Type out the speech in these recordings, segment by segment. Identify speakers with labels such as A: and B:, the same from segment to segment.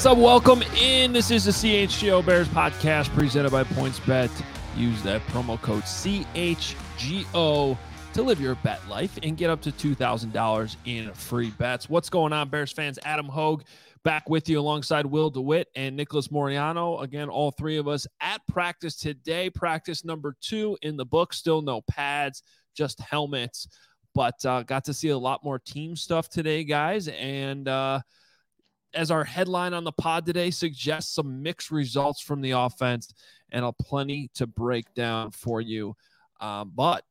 A: what's up? Welcome in. This is the CHGO Bears podcast presented by PointsBet. Use that promo code CHGO to live your bet life and get up to $2,000 in free bets. What's going on, Bears fans? Adam Hoge back with you alongside Will DeWitt and Nicholas Moreano. Again, all three of us at practice today. Practice number two in the book. Still no pads, just helmets. But uh, got to see a lot more team stuff today, guys. And, uh, as our headline on the pod today suggests, some mixed results from the offense and a plenty to break down for you. Um, but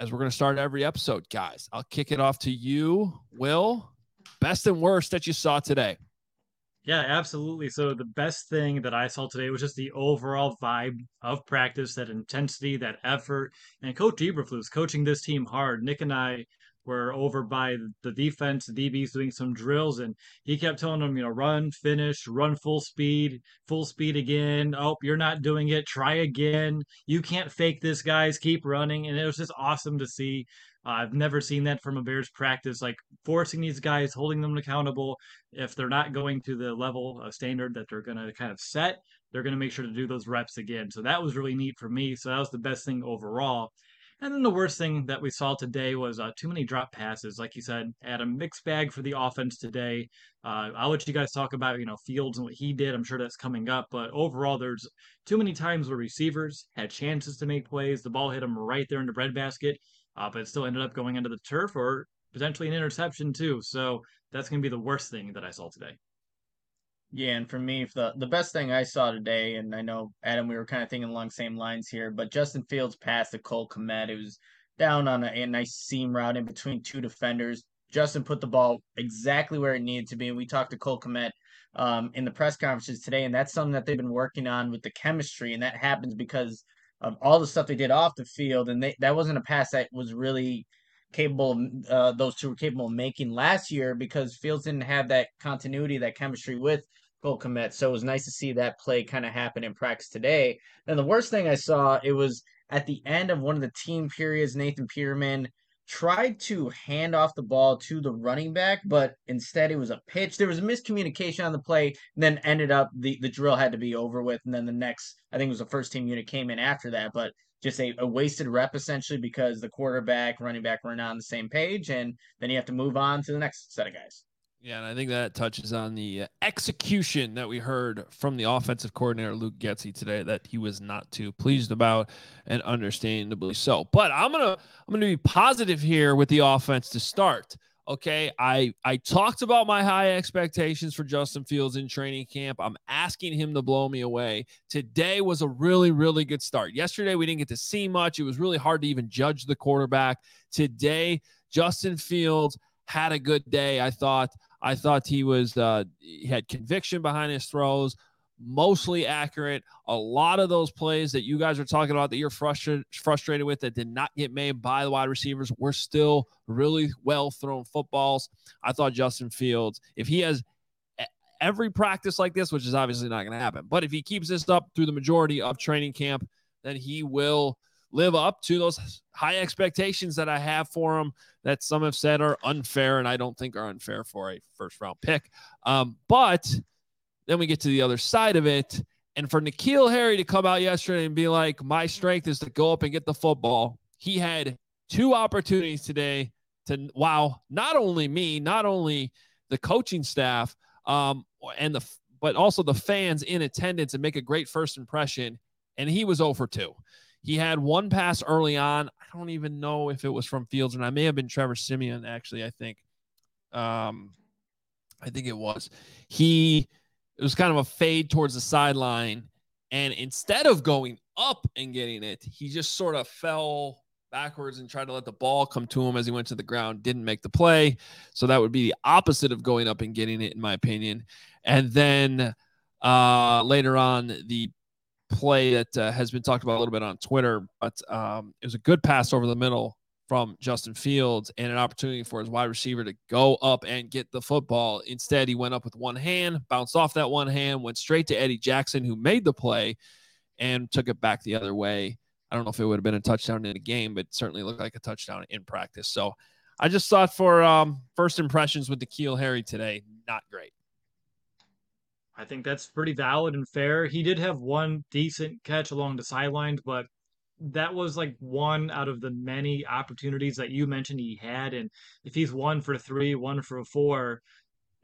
A: as we're going to start every episode, guys, I'll kick it off to you, Will. Best and worst that you saw today.
B: Yeah, absolutely. So the best thing that I saw today was just the overall vibe of practice, that intensity, that effort. And Coach Eberflus coaching this team hard. Nick and I were over by the defense, the DBs doing some drills, and he kept telling them, you know, run, finish, run full speed, full speed again. Oh, you're not doing it. Try again. You can't fake this, guys. Keep running. And it was just awesome to see. Uh, I've never seen that from a Bears practice, like forcing these guys, holding them accountable. If they're not going to the level of standard that they're going to kind of set, they're going to make sure to do those reps again. So that was really neat for me. So that was the best thing overall. And then the worst thing that we saw today was uh, too many drop passes. Like you said, Adam, mixed bag for the offense today. Uh, I'll let you guys talk about you know Fields and what he did. I'm sure that's coming up, but overall, there's too many times where receivers had chances to make plays. The ball hit them right there in the breadbasket, uh, but it still ended up going into the turf or potentially an interception too. So that's going to be the worst thing that I saw today.
C: Yeah, and for me, the the best thing I saw today, and I know Adam, we were kind of thinking along same lines here, but Justin Fields passed to Cole Kmet. It was down on a, a, nice seam route in between two defenders. Justin put the ball exactly where it needed to be. And we talked to Cole Kmet um, in the press conferences today, and that's something that they've been working on with the chemistry, and that happens because of all the stuff they did off the field, and they, that wasn't a pass that was really capable of uh, those two were capable of making last year because Fields didn't have that continuity, that chemistry with Cole Kmet. So it was nice to see that play kind of happen in practice today. And the worst thing I saw, it was at the end of one of the team periods, Nathan Peterman tried to hand off the ball to the running back, but instead it was a pitch. There was a miscommunication on the play, and then ended up the, the drill had to be over with. And then the next, I think it was the first team unit came in after that, but just a, a wasted rep essentially because the quarterback, running back were not on the same page. And then you have to move on to the next set of guys.
A: Yeah, and I think that touches on the uh, execution that we heard from the offensive coordinator Luke Getsy today that he was not too pleased about, and understandably so. But I'm gonna I'm gonna be positive here with the offense to start. Okay, I I talked about my high expectations for Justin Fields in training camp. I'm asking him to blow me away. Today was a really really good start. Yesterday we didn't get to see much. It was really hard to even judge the quarterback. Today Justin Fields had a good day. I thought I thought he was uh, he had conviction behind his throws, mostly accurate. A lot of those plays that you guys are talking about that you're frustrated frustrated with that did not get made by the wide receivers were still really well thrown footballs. I thought Justin Fields, if he has every practice like this, which is obviously not going to happen, but if he keeps this up through the majority of training camp, then he will live up to those high expectations that I have for him that some have said are unfair and I don't think are unfair for a first round pick. Um, but then we get to the other side of it. And for N'Keal Harry to come out yesterday and be like, my strength is to go up and get the football, he had two opportunities today to wow, not only me, not only the coaching staff, um, and the but also the fans in attendance and make a great first impression. And he was over 2. He had one pass early on. I don't even know if it was from Fields, and I may have been Trevor Siemian, actually, I think. Um, I think it was. He it was kind of a fade towards the sideline. And instead of going up and getting it, he just sort of fell backwards and tried to let the ball come to him as he went to the ground. Didn't make the play. So that would be the opposite of going up and getting it, in my opinion. And then uh, later on, the play that uh, has been talked about a little bit on Twitter, but um, it was a good pass over the middle from Justin Fields and an opportunity for his wide receiver to go up and get the football. Instead, he went up with one hand, bounced off that one hand, went straight to Eddie Jackson, who made the play and took it back the other way. I don't know if it would have been a touchdown in a game, but certainly looked like a touchdown in practice. So I just thought for um, first impressions with N'Keal Harry today, not great.
B: I think that's pretty valid and fair. He did have one decent catch along the sidelines, but that was like one out of the many opportunities that you mentioned he had. And if he's one for three, one for four,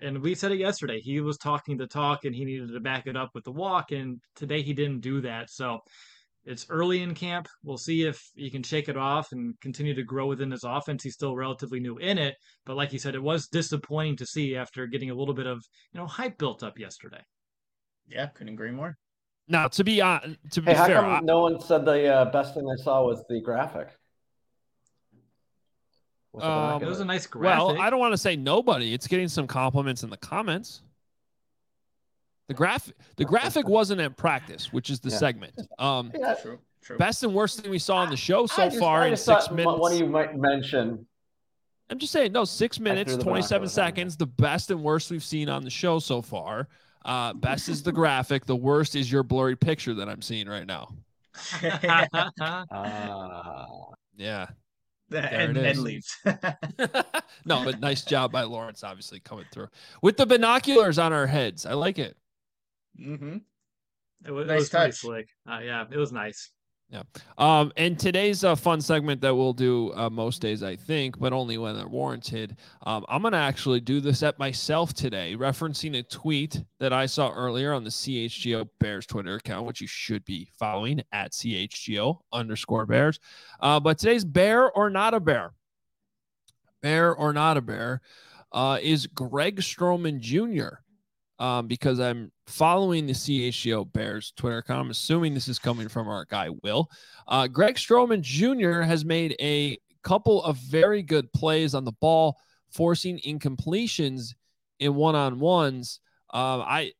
B: and we said it yesterday, he was talking the talk and he needed to back it up with the walk. And today he didn't do that. So it's early in camp. We'll see if he can shake it off and continue to grow within his offense. He's still relatively new in it, but like you said, it was disappointing to see after getting a little bit of you know hype built up yesterday.
C: Yeah, couldn't agree more.
A: Now, to be uh, to be
D: hey, how
A: fair,
D: come
A: I,
D: no one said the uh, best thing I saw was the graphic?
A: Um,
B: It was a nice graphic.
A: well, I don't want to say nobody. It's getting some compliments in the comments. The graphic, the graphic wasn't at practice, which is the
D: Yeah.
A: segment. Um,
D: Yeah,
C: True, true.
A: best and worst thing we saw on the show so
D: just-
A: far in six minutes.
D: One of you might mention.
A: I'm just saying, no, six minutes, 27
D: binoculars on there.
A: seconds, the best and worst we've seen on the show so far. Uh, best is the graphic. The worst is your blurry picture that I'm seeing right now.
D: Ah,
A: Yeah.
C: and,
A: it
C: and leaves.
A: no, but nice job by Lawrence, obviously coming through with the binoculars on our heads. I like it.
C: Mm-hmm.
B: it was, it
C: Nice
B: was pretty
C: touch.
B: slick. Uh, yeah, it was nice. Yeah.
A: Um, and today's a fun segment that we'll do uh, most days, I think, but only when they're warranted. Um, I'm going to actually do this at myself today, referencing a tweet that I saw earlier on the CHGO Bears Twitter account, which you should be following at CHGO underscore Bears. Uh, but today's bear or not a bear, bear or not a bear, uh, is Greg Stroman Jr. Um, because I'm following the CHGO Bears Twitter account. I'm assuming this is coming from our guy Will. Uh, Greg Stroman Jr. has made a couple of very good plays on the ball, forcing incompletions in one-on-ones. Um, I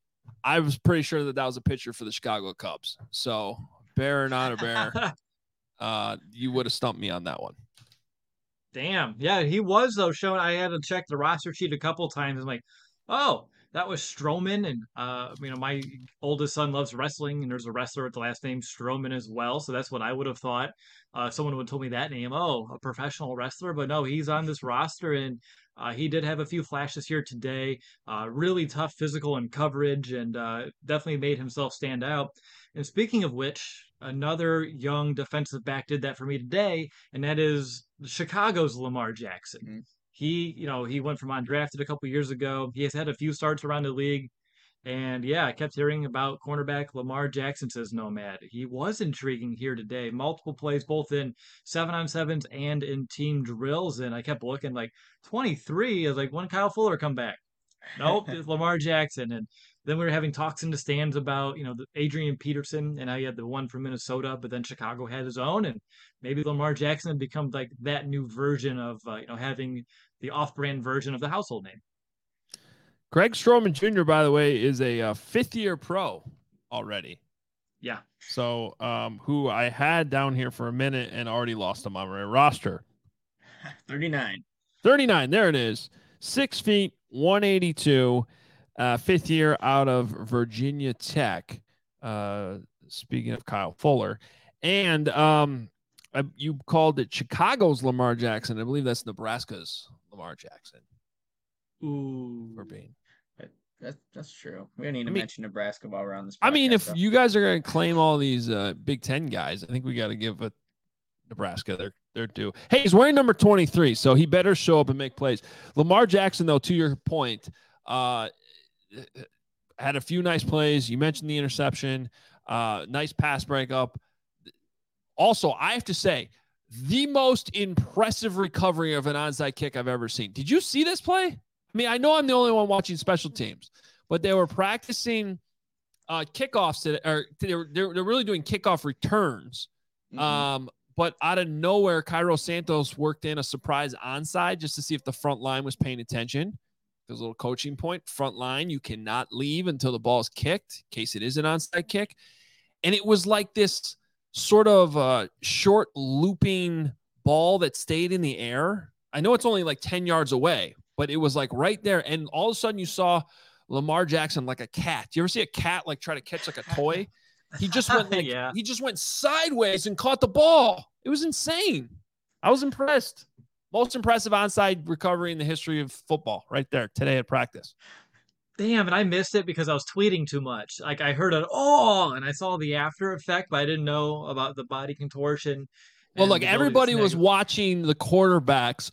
A: I was pretty sure that that was a pitcher for the Chicago Cubs. So bear or not a bear, uh, you would have stumped me on that one.
B: Damn. Yeah, he was though showing I had to check the roster sheet a couple times. I'm like, oh, that was Stroman. And uh, you know, my oldest son loves wrestling, and there's a wrestler with the last name Strowman as well. So that's what I would have thought. Uh, someone would have told me that name. Oh, a professional wrestler, but no, he's on this roster and uh, he did have a few flashes here today. Uh, really tough physical and coverage, and uh, definitely made himself stand out. And speaking of which, another young defensive back did that for me today, and that is Chicago's Lamar Jackson.
C: Mhm.
B: He, you know, he went from undrafted a couple years ago. He has had a few starts around the league. And yeah, I kept hearing about cornerback Lamar Jackson says nomad. He was intriguing here today. Multiple plays, both in seven on sevens and in team drills. And I kept looking like 23. I was like, when Kyle Fuller come back? Nope, it's Lamar Jackson. And then we were having talks in the stands about, you know, the Adrian Peterson and I had the one from Minnesota, but then Chicago had his own. And maybe Lamar Jackson had become like that new version of, uh, you know, having the off brand version of the household name.
A: Greg Stroman Jr., by the way, is a uh, fifth year pro already.
B: Yeah.
A: So, um, who I had down here for a minute and already lost him on my roster.
C: 39.
A: 39. There it is. Six feet, 182, uh, fifth year out of Virginia Tech. Uh, speaking of Kyle Fuller. And um, uh, you called it Chicago's Lamar Jackson. I believe that's Nebraska's Lamar Jackson
B: Ooh.
A: for being.
C: That's that's true. We don't need to
A: I mean-
C: mention Nebraska while we're on this.
A: I mean, if
C: though.
A: you guys are going to claim all these uh, Big Ten guys, I think we got to give a Nebraska their their due. Hey, he's wearing number twenty three, so he better show up and make plays. Lamar Jackson, though, to your point, uh, had a few nice plays. You mentioned the interception, uh, nice pass breakup. Also, I have to say, the most impressive recovery of an onside kick I've ever seen. Did you see this play? I mean, I know I'm the only one watching special teams, but they were practicing uh, kickoffs today, or they're, they're, they're really doing kickoff returns.
C: Mhm.
A: Um, but out of nowhere, Cairo Santos worked in a surprise onside just to see if the front line was paying attention. There's a little coaching point. Front line, you cannot leave until the ball is kicked, in case it is an onside kick. And it was like this sort of uh, short looping ball that stayed in the air. I know it's only like 10 yards away, but it was like right there. And all of a sudden, you saw Lamar Jackson like a cat. Do you ever see a cat like try to catch like a toy? He just went like
B: Yeah.
A: he just went sideways and caught the ball. It was insane. I was impressed. Most impressive onside recovery in the history of football, right there today at practice.
B: Damn, and I missed it because I was tweeting too much. Like I heard it oh, and I saw the after effect, but I didn't know about the body contortion.
A: Well, look,
B: the ability to
A: everybody was watching the quarterbacks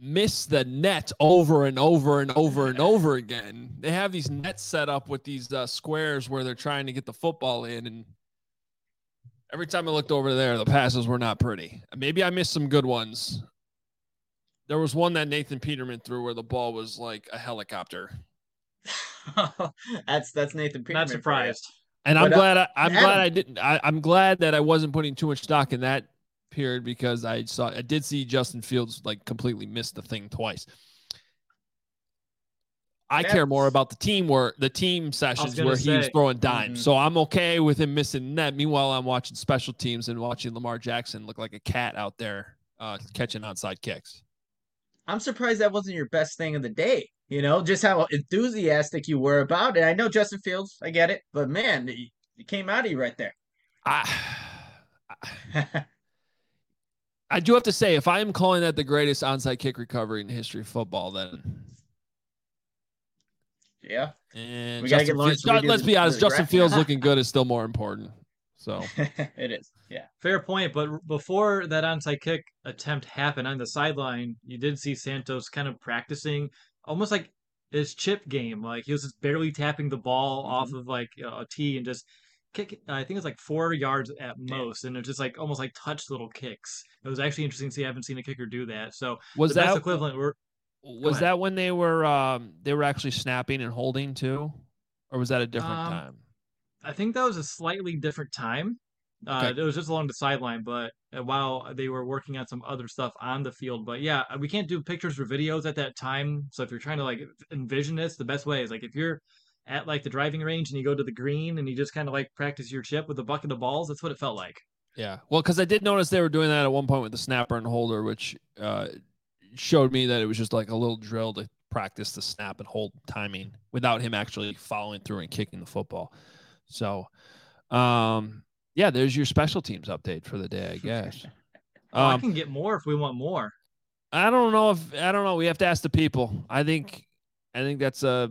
A: miss the net over and over and over and over again. They have these nets set up with these uh, squares where they're trying to get the football in, and every time I looked over there, the passes were not pretty. Maybe I missed some good ones. There was one that Nathan Peterman threw where the ball was like a helicopter,
C: that's that's Nathan Peterman.
B: Not
C: for
B: surprised.
A: and I'm
C: uh,
A: glad I, I'm
C: Adam-
A: glad I didn't. I, I'm glad that I wasn't putting too much stock in that period because I saw I did see Justin Fields like completely miss the thing twice. I care more about the team where the team sessions where he was throwing dimes.
C: Mhm.
A: So I'm okay with him missing that. Meanwhile, I'm watching special teams and watching Lamar Jackson look like a cat out there uh, catching onside kicks.
C: I'm surprised that wasn't your best thing of the day. You know, just how enthusiastic you were about it. I know Justin Fields, I get it, but man, it, it came out of you right there.
A: I, I do have to say, if I am calling that the greatest onside kick recovery in the history of football, then
C: yeah,
A: and
C: We gotta
A: Justin
C: get Lawrence
A: Fields- let's be honest,
C: the
A: Justin
C: graphic.
A: Fields looking good is still more important. So
C: it is. Yeah.
B: Fair point, but before that onside kick attempt happened on the sideline, you did see Santos kind of practicing almost like his chip game. Like he was just barely tapping the ball off of like a tee and just kick. I think it's like four yards at most, and it's just like almost like touch little kicks. It was actually interesting to see. I haven't seen a kicker do that. So
A: was that
B: equivalent were
A: was that when they were um they were actually snapping and holding too, or was that a different
B: Um,
A: time?
B: I think that was a slightly different time. Uh,
A: Okay.
B: It was just along the sideline, but uh, while they were working on some other stuff on the field. But yeah, we can't do pictures or videos at that time. So if you're trying to like envision this, the best way is like if you're at like the driving range and you go to the green and you just kind of like practice your chip with a bucket of balls. That's what it felt like.
A: Yeah. Well, because I did notice they were doing that at one point with the snapper and holder, which uh, showed me that it was just like a little drill to practice the snap and hold timing without him actually following through and kicking the football. So, um, yeah, there's your special teams update for the day, I guess.
B: Oh, I
A: Um,
B: can get more if we want more.
A: I don't know if I don't know. We have to ask the people. I think I think that's uh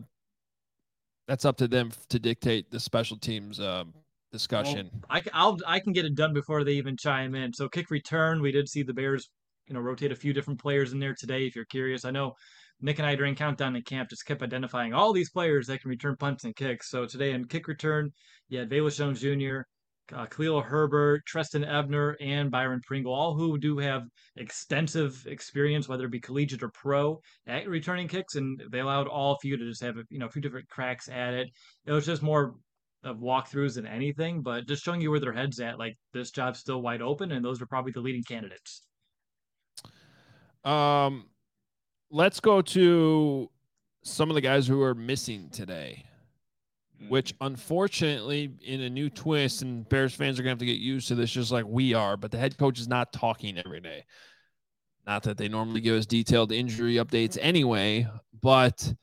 A: that's up to them to dictate the special teams um, discussion.
B: I can, I'll, I can get it done before they even chime in. So kick return, we did see the Bears, you know, rotate a few different players in there today. If you're curious, I know Nick and I during countdown in camp just kept identifying all these players that can return punts and kicks. So today in kick return, you had Velus Jones Jr., uh, Khalil Herbert, Trestan Ebner, and Byron Pringle, all who do have extensive experience, whether it be collegiate or pro, at returning kicks, and they allowed all of you to just have a, you know a few different cracks at it. It was just more of walkthroughs than anything, but just showing you where their heads at. Like this job's still wide open, and those are probably the leading candidates.
A: Um, let's go to some of the guys who are missing today, which unfortunately, in a new twist, and Bears fans are gonna have to get used to this, just like we are. But the head coach is not talking every day. Not that they normally give us detailed injury updates anyway, but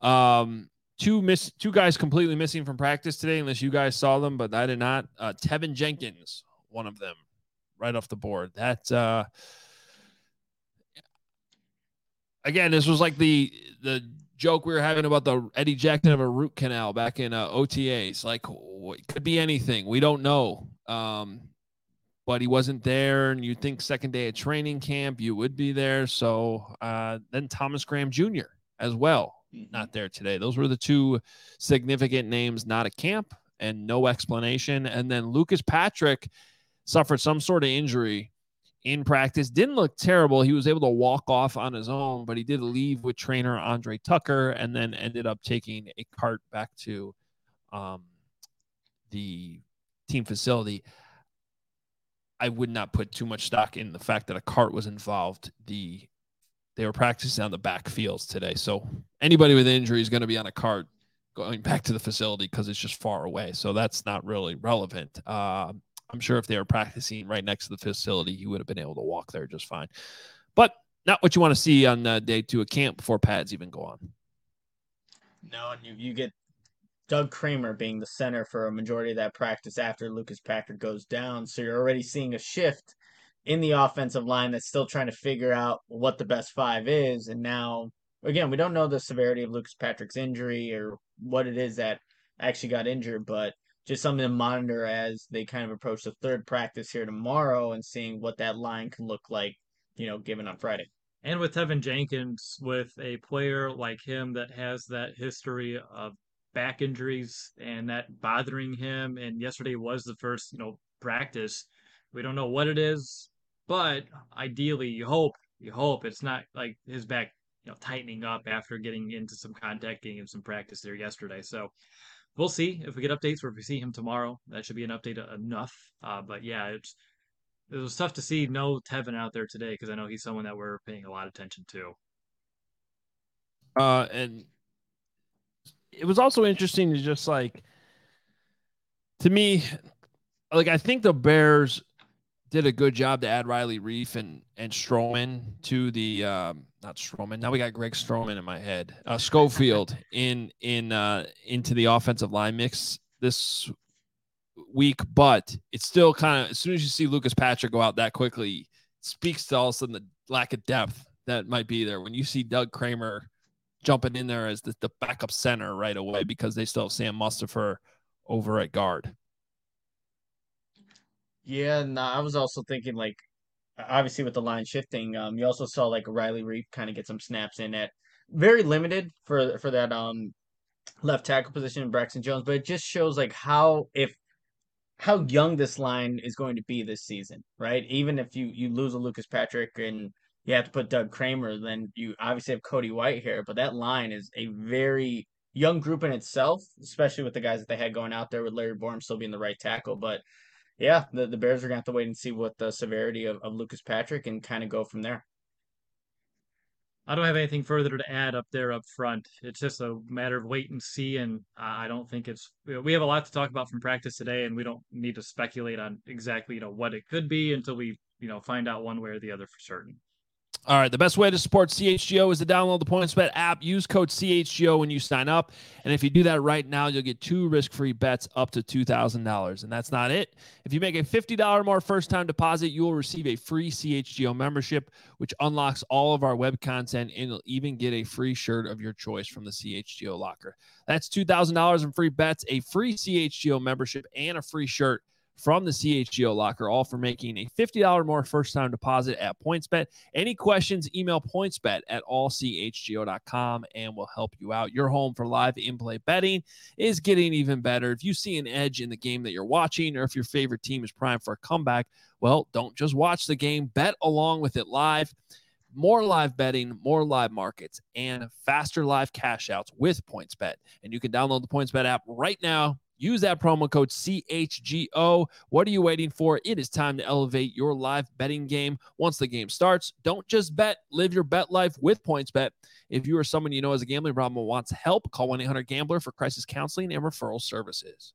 A: um, two miss two guys completely missing from practice today, unless you guys saw them, but I did not. Uh, Teven Jenkins, one of them, right off the board. That uh, again, this was like the the joke we were having about the Eddie Jackson of a root canal back in uh, OTAs. Like, it could be anything. We don't know. Um, but he wasn't there, and you think second day of training camp you would be there. So uh, then Thomas Graham Jr. as well, not there today. Those were the two significant names not at camp and no explanation. And then Lucas Patrick suffered some sort of injury in practice. Didn't look terrible. He was able to walk off on his own, but he did leave with trainer Andre Tucker and then ended up taking a cart back to um, the team facility. I would not put too much stock in the fact that a cart was involved. The they were practicing on the back fields today, so anybody with injury is going to be on a cart going back to the facility because it's just far away. So that's not really relevant. Uh, I'm sure if they were practicing right next to the facility, he would have been able to walk there just fine. But not what you want to see on uh, day two of camp before pads even go on.
C: No, and you, you get Doug Kramer being the center for a majority of that practice after Lucas Patrick goes down. So you're already seeing a shift in the offensive line that's still trying to figure out what the best five is. And now again, we don't know the severity of Lucas Patrick's injury or what it is that actually got injured, but just something to monitor as they kind of approach the third practice here tomorrow and seeing what that line can look like, you know, given on Friday.
B: And with Teven Jenkins, with a player like him that has that history of back injuries and that bothering him, and yesterday was the first, you know, practice. We don't know what it is, but ideally, you hope, you hope it's not like his back, you know, tightening up after getting into some contact, getting some practice there yesterday. So we'll see if we get updates or if we see him tomorrow. That should be an update enough. Uh, but yeah, it's it was tough to see no Teven out there today because I know he's someone that we're paying a lot of attention to.
A: Uh, and it was also interesting to just like, to me, like I think the Bears did a good job to add Riley Reiff and and Stroman to the um, not Stroman. Now we got Greg Stroman in my head. Uh, Schofield in in uh, into the offensive line mix this week, but it's still kind of as soon as you see Lucas Patrick go out that quickly, speaks to all of a sudden the lack of depth that might be there. When you see Doug Kramer jumping in there as the, the backup center right away because they still have Sam Mustipher over at guard.
C: Yeah, no, I was also thinking like obviously with the line shifting, um, you also saw like Riley Reiff kind of get some snaps in at very limited for for that um left tackle position in Braxton Jones, but it just shows like how if how young this line is going to be this season, right? Even if you you lose a Lucas Patrick and you have to put Doug Kramer, then you obviously have Cody Whitehair, but that line is a very young group in itself, especially with the guys that they had going out there with Larry Borom still being the right tackle. But yeah, the, the Bears are gonna have to wait and see what the severity of, of Lucas Patrick and kind of go from there.
B: I don't have anything further to add up there up front. It's just a matter of wait and see, and I don't think it's. We have a lot to talk about from practice today, and we don't need to speculate on exactly you know what it could be until we you know find out one way or the other for certain.
A: All right. The best way to support CHGO is to download the PointsBet app. Use code CHGO when you sign up. And if you do that right now, you'll get two risk free bets up to $2,000. And that's not it. If you make a $50 or more first time deposit, you will receive a free CHGO membership, which unlocks all of our web content and you'll even get a free shirt of your choice from the CHGO locker. That's $2,000 in free bets, a free CHGO membership, and a free shirt from the CHGO locker, all for making a $50 more first time deposit at PointsBet. Any questions, email pointsbet at allchgo.com and we'll help you out. Your home for live in play betting is getting even better. If you see an edge in the game that you're watching, or if your favorite team is primed for a comeback, well, don't just watch the game, bet along with it live more live betting, more live markets, and faster live cash outs with PointsBet. And you can download the PointsBet app right now Use that promo code CHGO. What are you waiting for? It is time to elevate your live betting game. Once the game starts, don't just bet, live your bet life with PointsBet. If you or someone you know has a gambling problem and wants help, call 1 800 Gambler for crisis counseling and referral services.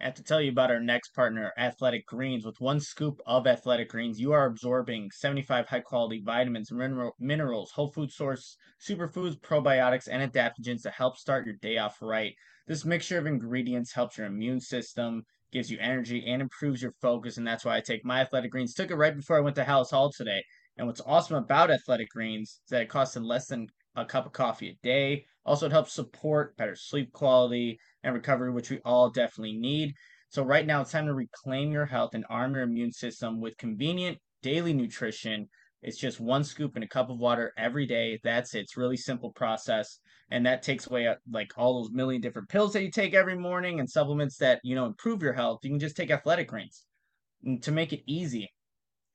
C: I have to tell you about our next partner, Athletic Greens. With one scoop of Athletic Greens, you are absorbing 75 high quality vitamins, mineral, minerals, whole food source, superfoods, probiotics, and adaptogens to help start your day off right. This mixture of ingredients helps your immune system, gives you energy, and improves your focus. And that's why I take my Athletic Greens. Took it right before I went to Halas Hall today. And what's awesome about Athletic Greens is that it costs less than a cup of coffee a day. Also, it helps support better sleep quality and recovery, which we all definitely need. So, right now, it's time to reclaim your health and arm your immune system with convenient daily nutrition it's just one scoop in a cup of water every day. That's it. It's really simple process. And that takes away uh, like all those million different pills that you take every morning and supplements that, you know, improve your health. You can just take athletic greens. And to make it easy,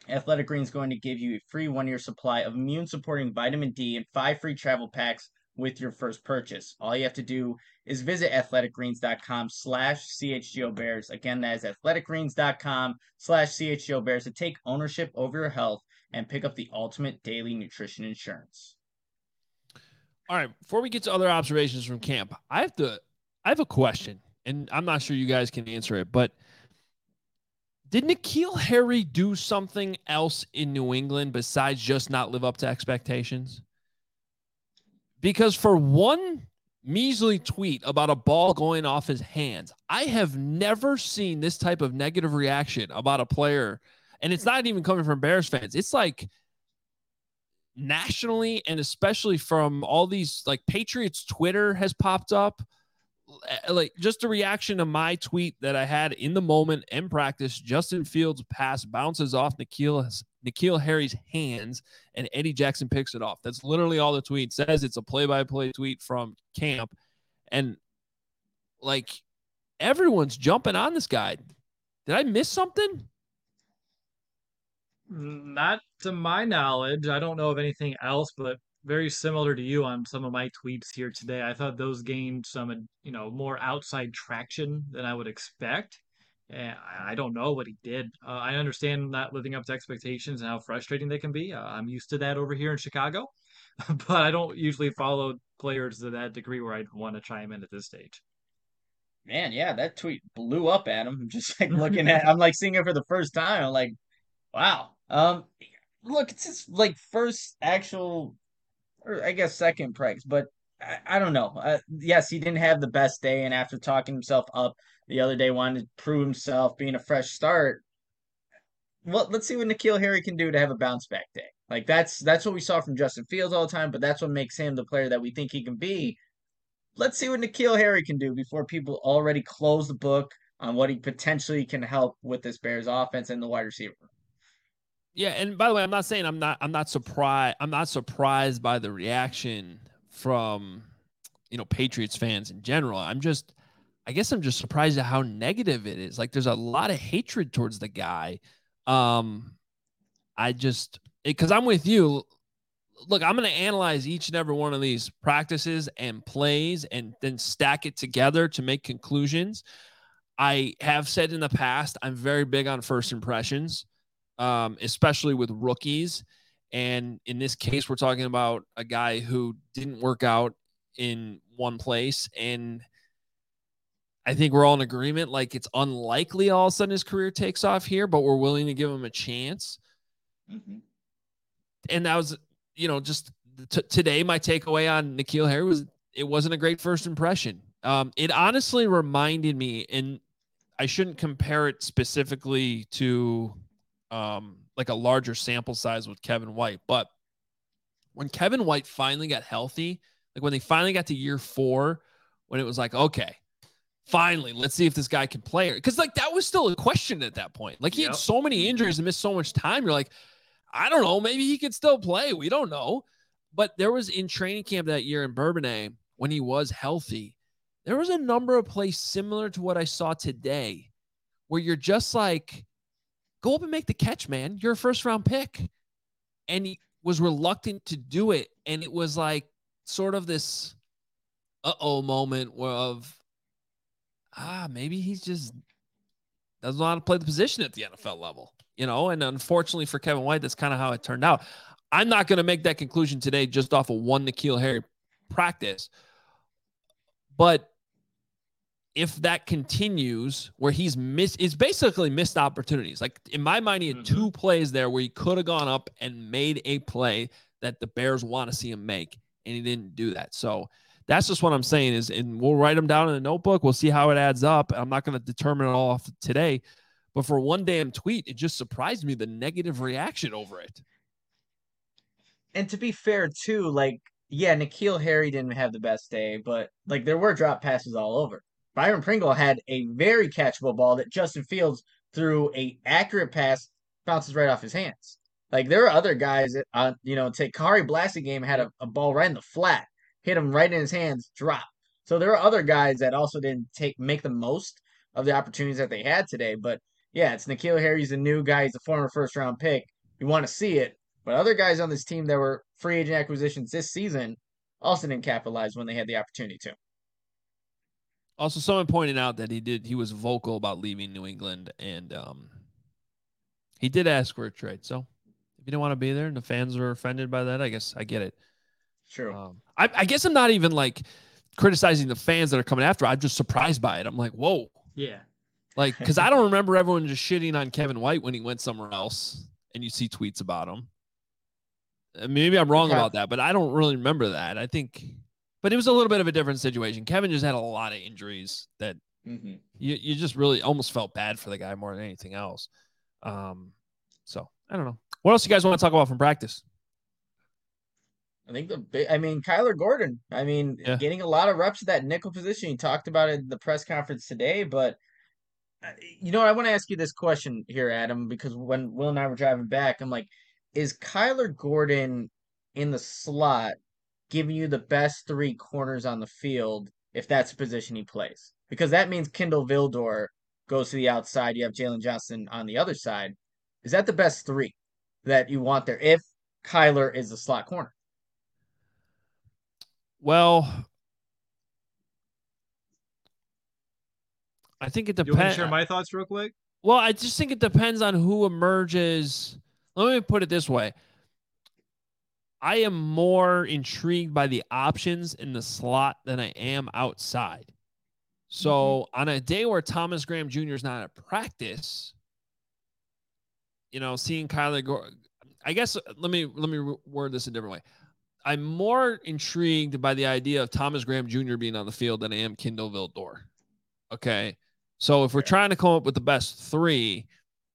C: Athletic Greens is going to give you a free one year supply of immune supporting vitamin D and five free travel packs with your first purchase. All you have to do is visit athleticgreens.com slash CHGO Bears. Again, that is athleticgreens.com slash CHGO Bears to take ownership over your health and pick up the ultimate daily nutrition insurance.
A: All right, before we get to other observations from camp, I have to I have a question, and I'm not sure you guys can answer it, but did N'Keal Harry do something else in New England besides just not live up to expectations? Because for one measly tweet about a ball going off his hands, I have never seen this type of negative reaction about a player and it's not even coming from Bears fans. It's like nationally and especially from all these like Patriots Twitter has popped up like just a reaction to my tweet that I had in the moment in practice. Justin Fields pass bounces off N'Keal N'Keal Harry's hands, and Eddie Jackson picks it off. That's literally all the tweet says. It's a play-by-play tweet from camp, and like everyone's jumping on this guy. Did I miss something?
B: Not to my knowledge. I don't know of anything else, but very similar to you on some of my tweets here today. I thought those gained some, you know, more outside traction than I would expect. And I don't know what he did. Uh, I understand not living up to expectations and how frustrating they can be. Uh, I'm used to that over here in Chicago, but I don't usually follow players to that degree where I'd want to chime in at this stage.
C: Man, yeah, that tweet blew up at him. Just like looking at, I'm like seeing it for the first time. I'm like, wow. Um, look, it's his like first actual or I guess second price, but I, I don't know. Uh, yes, he didn't have the best day, and after talking himself up the other day, wanted to prove himself, being a fresh start. Well, let's see what N'Keal Harry can do to have a bounce back day. Like that's that's what we saw from Justin Fields all the time, but that's what makes him the player that we think he can be. Let's see what N'Keal Harry can do before people already close the book on what he potentially can help with this Bears offense and the wide receiver.
A: Yeah, and by the way, I'm not saying I'm not I'm not surprised I'm not surprised by the reaction from you know Patriots fans in general. I'm just I guess I'm just surprised at how negative it is. Like there's a lot of hatred towards the guy. Um I just because I'm with you. Look, I'm going to analyze each and every one of these practices and plays and then stack it together to make conclusions. I have said in the past, I'm very big on first impressions um, especially with rookies. And in this case, we're talking about a guy who didn't work out in one place. And I think we're all in agreement. Like it's unlikely all of a sudden his career takes off here, but we're willing to give him a chance. Mm-hmm. And that was, you know, just t- today, my takeaway on N'Keal Harry was it wasn't a great first impression. Um, it honestly reminded me, and I shouldn't compare it specifically to um, like a larger sample size with Kevin White. But when Kevin White finally got healthy, like when they finally got to year four, when it was like, okay, finally, let's see if this guy can play. Because like that was still a question at that point. Like he yep. had so many injuries and missed so much time. You're like, I don't know, maybe he could still play. We don't know. But there was in training camp that year in Bourbonnais when he was healthy, there was a number of plays similar to what I saw today where you're just like, Go up and make the catch, man. You're a first round pick. And he was reluctant to do it. And it was like sort of this uh oh moment where of, ah, maybe he's just doesn't know how to play the position at the NFL level, you know? And unfortunately for Kevin White, that's kind of how it turned out. I'm not going to make that conclusion today just off of one N'Keal Harry practice. But if that continues where he's missed it's basically missed opportunities. Like in my mind he had mm-hmm. two plays there where he could have gone up and made a play that the bears want to see him make and he didn't do that. So that's just what i'm saying is and we'll write them down in a notebook. We'll see how it adds up. I'm not going to determine it all off today but for one damn tweet it just surprised me the negative reaction over it.
C: And to be fair too like yeah N'Keal Harry didn't have the best day but like there were drop passes all over Byron Pringle had a very catchable ball that Justin Fields threw a accurate pass bounces right off his hands. Like there are other guys that, uh, you know, take Khari Blasingame had a, a ball right in the flat, hit him right in his hands, drop. So there are other guys that also didn't take make the most of the opportunities that they had today. But yeah, it's N'Keal Harry's a new guy. He's a former first round pick. You want to see it. But other guys on this team that were free agent acquisitions this season also didn't capitalize when they had the opportunity to.
A: Also, someone pointed out that he did he was vocal about leaving New England, and um, he did ask for a trade. So if you didn't want to be there, and the fans were offended by that, I guess I get it.
C: True. Um,
A: I, I guess I'm not even like criticizing the fans that are coming after. I'm just surprised by it. I'm like, whoa.
B: Yeah.
A: Like, because I don't remember everyone just shitting on Kevin White when he went somewhere else, and you see tweets about him. Maybe I'm wrong about that, but I don't really remember that. I think but it was a little bit of a different situation. Kevin just had a lot of injuries that mm-hmm. you, you just really almost felt bad for the guy more than anything else. Um, so I don't know. What else you guys want to talk about from practice?
C: I think the big, I mean, Kyler Gordon. I mean,
A: Yeah.
C: getting a lot of reps at that nickel position. You talked about it in the press conference today, but uh, you know, I want to ask you this question here, Adam, because when Will and I were driving back, I'm like, is Kyler Gordon in the slot giving you the best three corners on the field if that's the position he plays? Because that means Kindle Vildor goes to the outside. You have Jaylon Johnson on the other side. Is that the best three that you want there if Kyler is the slot corner?
A: Well, I think it
B: You want to
A: depends.
B: share my thoughts real quick?
A: Well, I just think it depends on who emerges. Let me put it this way. I am more intrigued by the options in the slot than I am outside. So mm-hmm. on a day where Thomas Graham Jr. is not at practice, you know, seeing Kyler Gore, I guess let me let me word this a different way. I'm more intrigued by the idea of Thomas Graham Jr. being on the field than I am Kindle Vildor. Okay. So if we're trying to come up with the best three,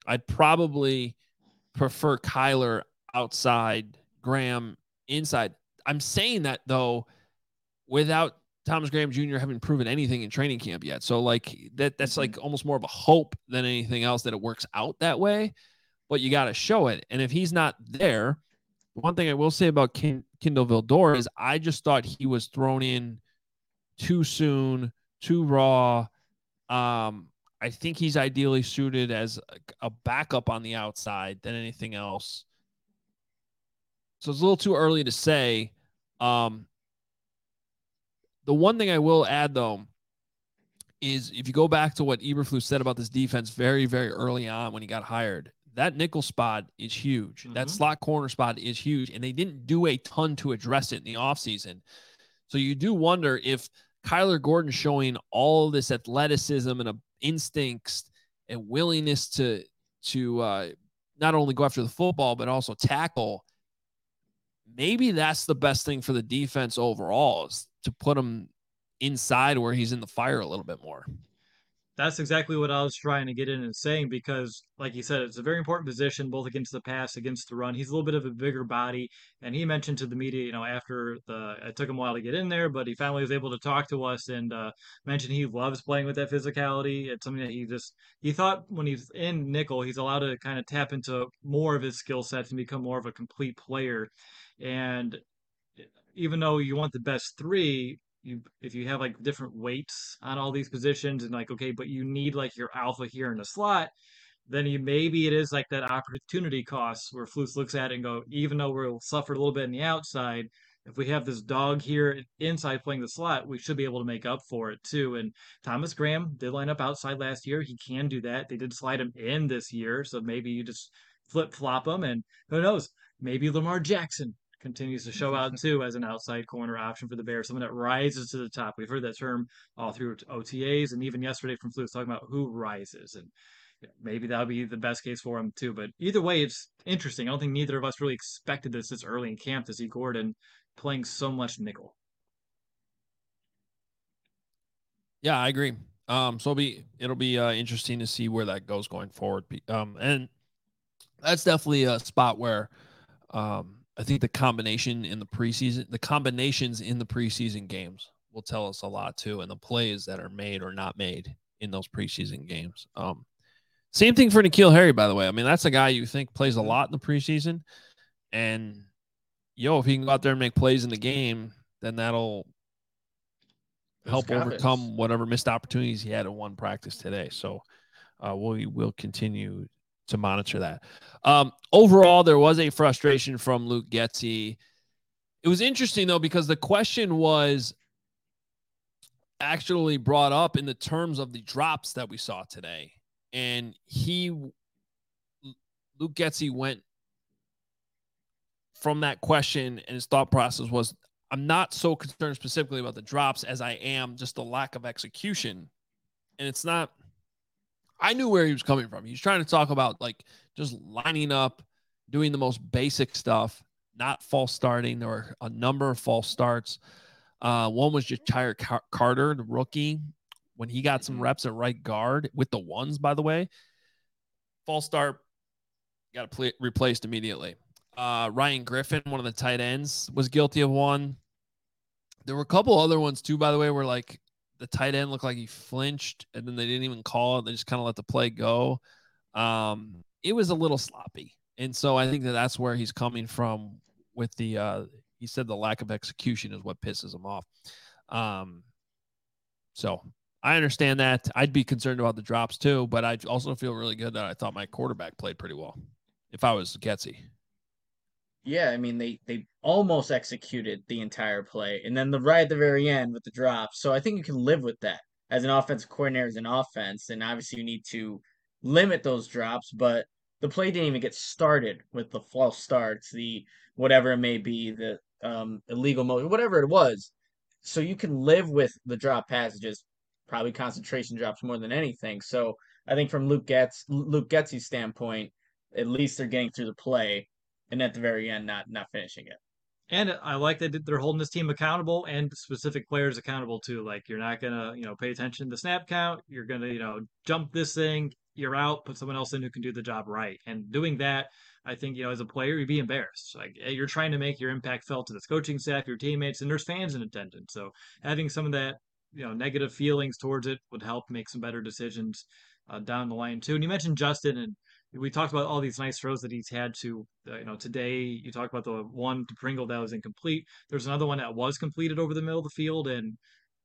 A: I'd probably prefer Kyler outside, Graham inside. I'm saying that though, without Thomas Graham Jr. having proven anything in training camp yet. So like that that's
C: Mhm.
A: like almost more of a hope than anything else that it works out that way. But you got to show it. And if he's not there, one thing I will say about Kin- Kindle Vildor is I just thought he was thrown in too soon, too raw. Um, I think he's ideally suited as a, a backup on the outside than anything else. So it's a little too early to say. Um, the one thing I will add though is if you go back to what Eberflus said about this defense very, very early on when he got hired, that nickel spot is huge. That
B: Mhm.
A: slot corner spot is huge. And they didn't do a ton to address it in the offseason. So you do wonder if Kyler Gordon showing all this athleticism and uh, instincts and willingness to to uh, not only go after the football but also tackle. Maybe that's the best thing for the defense overall is to put him inside where he's in the fire a little bit more.
B: That's exactly what I was trying to get in and saying because, like you said, it's a very important position both against the pass, against the run. He's a little bit of a bigger body, and he mentioned to the media, you know, after the it took him a while to get in there, but he finally was able to talk to us and uh, mentioned he loves playing with that physicality. It's something that he just he thought when he's in nickel, he's allowed to kind of tap into more of his skill sets and become more of a complete player. And even though you want the best three, you if you have like different weights on all these positions and like okay, but you need like your alpha here in the slot, then you maybe it is like that opportunity cost where Flus looks at it and go, even though we'll suffer a little bit in the outside, if we have this dog here inside playing the slot, we should be able to make up for it too. And Thomas Graham did line up outside last year. He can do that. They did slide him in this year, so maybe you just flip flop him, and who knows? Maybe Lamar Jackson continues to show out too as an outside corner option for the Bears, someone that rises to the top. We've heard that term all through OTAs and even yesterday from Flus talking about who rises and maybe that'll be the best case for him too. But either way, it's interesting. I don't think neither of us really expected this this early in camp to see Gordon playing so much nickel.
A: Yeah, I agree. Um, so it'll be it'll be uh, interesting to see where that goes going forward. Um, and that's definitely a spot where um, I think the combination in the preseason, the combinations in the preseason games will tell us a lot too, and the plays that are made or not made in those preseason games. Um, same thing for N'Keal Harry, by the way. I mean, that's a guy you think plays a lot in the preseason, and yo, if he can go out there and make plays in the game, then that'll help overcome whatever missed opportunities he had in one practice today. So uh, we will continue to monitor that. Um, overall, there was a frustration from Luke Getsy. It was interesting though because the question was actually brought up in the terms of the drops that we saw today, and he Luke Getsy went from that question, and his thought process was I'm not so concerned specifically about the drops as I am just the lack of execution. And it's not, I knew where he was coming from. He's trying to talk about like just lining up, doing the most basic stuff, not false starting. There were a number of false starts. Uh, one was just Tyre Carter, the rookie, when he got some
C: Mhm.
A: reps at right guard with the ones, by the way. False start, got to play, replaced immediately. Uh, Ryan Griffin, one of the tight ends, was guilty of one. There were a couple other ones too, by the way, where like the tight end looked like he flinched and then they didn't even call it. They just kind of let the play go. Um, it was a little sloppy. And so I think that that's where he's coming from with the, uh, he said the lack of execution is what pisses him off. Um, so I understand that. I'd be concerned about the drops too, but I also feel really good that I thought my quarterback played pretty well. If I was Getsy.
C: Yeah, I mean they they almost executed the entire play, and then the right at the very end with the drop. So I think you can live with that as an offensive coordinator, as an offense, and obviously you need to limit those drops. But the play didn't even get started with the false starts, the whatever it may be, the um, illegal motion, whatever it was. So you can live with the drop passages, probably concentration drops more than anything. So I think from Luke Getz Luke Getsy's standpoint, at least they're getting through the play and at the very end not not finishing it.
B: And I like that they're holding this team accountable and specific players accountable too. Like you're not gonna, you know, pay attention to the snap count. You're gonna, you know, jump this thing. You're out. Put someone else in who can do the job right. And doing that, I think, you know, as a player, you'd be embarrassed. Like you're trying to make your impact felt to this coaching staff, your teammates, and there's fans in attendance. So having some of that, you know, negative feelings towards it would help make some better decisions uh, down the line too. And you mentioned Justin and we talked about all these nice throws that he's had to, uh, you know, today you talked about the one to Pringle that was incomplete. There's another one that was completed over the middle of the field. And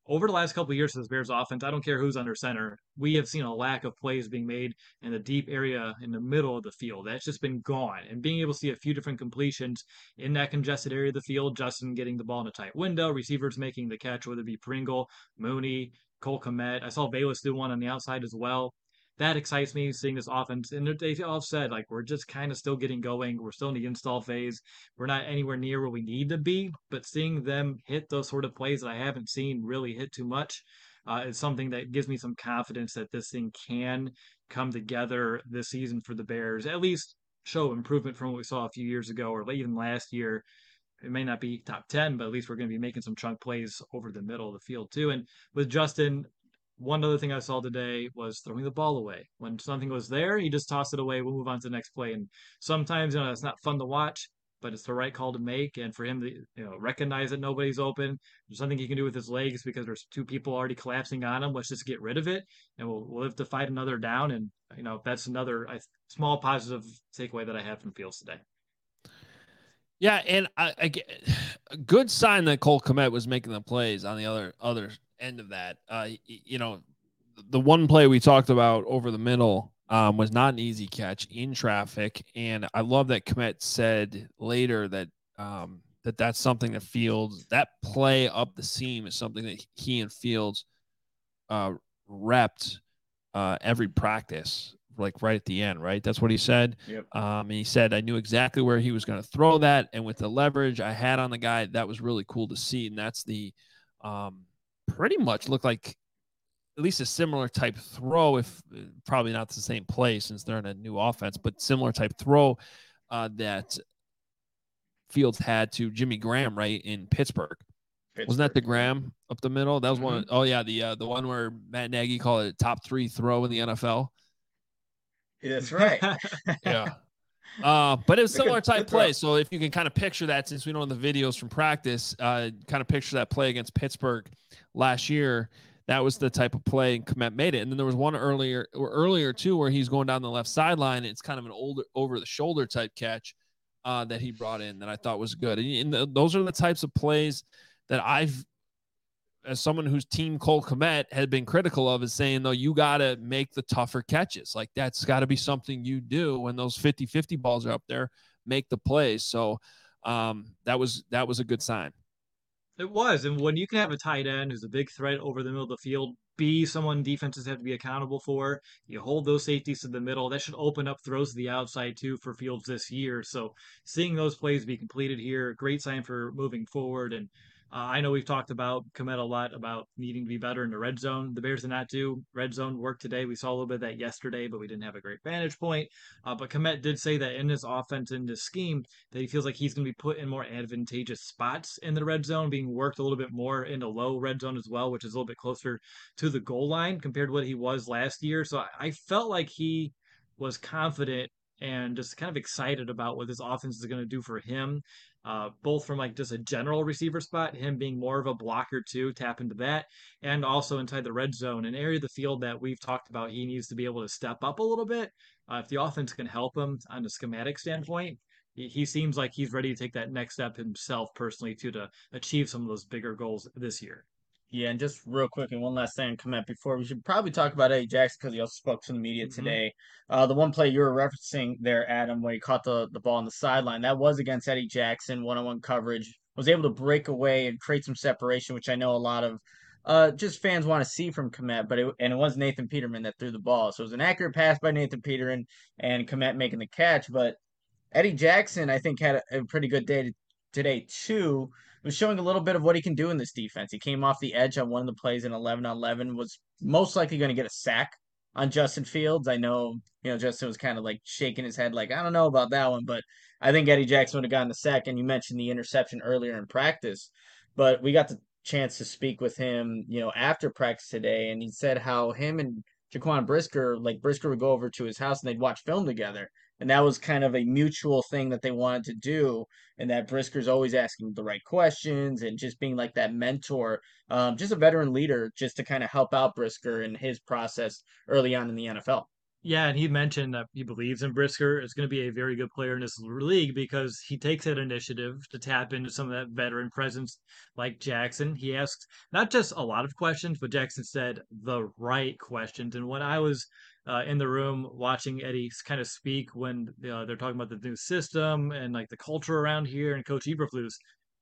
B: over the last couple of years for this Bears offense, I don't care who's under center, we have seen a lack of plays being made in the deep area in the middle of the field. That's just been gone. And being able to see a few different completions in that congested area of the field, Justin getting the ball in a tight window, receivers making the catch, whether it be Pringle, Mooney, Cole Kmet. I saw Velus do one on the outside as well that excites me seeing this offense. And they all said like we're just kind of still getting going. We're still in the install phase. We're not anywhere near where we need to be. But seeing them hit those sort of plays that I haven't seen really hit too much uh, is something that gives me some confidence that this thing can come together this season for the Bears. At least show improvement from what we saw a few years ago or even last year. It may not be top 10, but at least we're going to be making some chunk plays over the middle of the field, too. And with Justin, one other thing I saw today was throwing the ball away. When something was there, he just tossed it away. We'll move on to the next play. And sometimes, you know, it's not fun to watch, but it's the right call to make. And for him to, you know, recognize that nobody's open, there's something he can do with his legs because there's two people already collapsing on him. Let's just get rid of it, and we'll we'll have to fight another down. And you know, that's another small positive takeaway that I have from Fields today.
A: Yeah, and I, I a good sign that Cole Kmet was making the plays on the other other end of that. Uh, you know, the one play we talked about over the middle um, was not an easy catch in traffic, and I love that Kmet said later that um, that that's something that Fields that play up the seam is something that he and Fields uh, repped uh, every practice, like right at the end, right? That's what he said.
C: Yep.
A: Um, and he said I knew exactly where he was going to throw that, and with the leverage I had on the guy, that was really cool to see, and that's the um, pretty much looked like at least a similar type throw, if probably not the same play since they're in a new offense, but similar type throw uh, that Fields had to Jimmy Graham right in Pittsburgh. Pittsburgh. Wasn't that the Graham up the middle? That was mm-hmm. one. Oh yeah, the uh, the one where Matt Nagy called it top three throw in the NFL.
C: Yeah, that's right.
A: yeah. Uh, but it was similar type play. So if you can kind of picture that, since we don't have the videos from practice, uh, kind of picture that play against Pittsburgh last year. That was the type of play and Kmet made it. And then there was one earlier or earlier too where he's going down the left sideline. It's kind of an older over the shoulder type catch uh, that he brought in that I thought was good. And, and the, those are the types of plays that I've as someone whose team Cole Kmet had been critical of is saying, though, you got to make the tougher catches. Like that's got to be something you do when those 50 50 balls are up there, make the plays. So um, that was that was a good sign.
B: It was. And when you can have a tight end who's a big threat over the middle of the field, be someone defenses have to be accountable for, you hold those safeties to the middle, that should open up throws to the outside too for Fields this year. So seeing those plays be completed here, great sign for moving forward. And uh, I know we've talked about Kmet a lot about needing to be better in the red zone. The Bears did not do red zone work today. We saw a little bit of that yesterday, but we didn't have a great vantage point. Uh, but Kmet did say that in this offense, in this scheme, that he feels like he's going to be put in more advantageous spots in the red zone, being worked a little bit more in the low red zone as well, which is a little bit closer to the goal line compared to what he was last year. So I, I felt like he was confident and just kind of excited about what this offense is going to do for him. Uh, both from like just a general receiver spot, him being more of a blocker too, tap into that, and also inside the red zone, an area of the field that we've talked about. He needs to be able to step up a little bit. Uh, if the offense can help him on a schematic standpoint, he, he seems like he's ready to take that next step himself personally too to achieve some of those bigger goals this year.
C: Yeah, and just real quick, and one last thing on before we should probably talk about Eddie Jackson because he also spoke to the media mm-hmm. today. Uh, the one play you were referencing there, Adam, where he caught the, the ball on the sideline, that was against Eddie Jackson, one on one coverage. Was able to break away and create some separation, which I know a lot of uh, just fans want to see from Kmet, but it, and it was Nathan Peterman that threw the ball. So it was an accurate pass by Nathan Peterman and Kmet making the catch. But Eddie Jackson, I think, had a, a pretty good day today, too was showing a little bit of what he can do in this defense. He came off the edge on one of the plays in 11 on 11, was most likely going to get a sack on Justin Fields. I know, you know, Justin was kind of like shaking his head, like, I don't know about that one, but I think Eddie Jackson would have gotten the sack. And you mentioned the interception earlier in practice, but we got the chance to speak with him, you know, after practice today, and he said how him and Jaquan Brisker, like Brisker would go over to his house and they'd watch film together. And that was kind of a mutual thing that they wanted to do. And that Brisker's always asking the right questions and just being like that mentor, um, just a veteran leader, just to kind of help out Brisker in his process early on in the NFL.
B: Yeah, and he mentioned that he believes in Brisker is going to be a very good player in this league because he takes that initiative to tap into some of that veteran presence like Jackson. He asked not just a lot of questions, but Jackson said the right questions. And when I was uh, in the room watching Eddie kind of speak when uh, they're talking about the new system and like the culture around here and Coach Eberflus.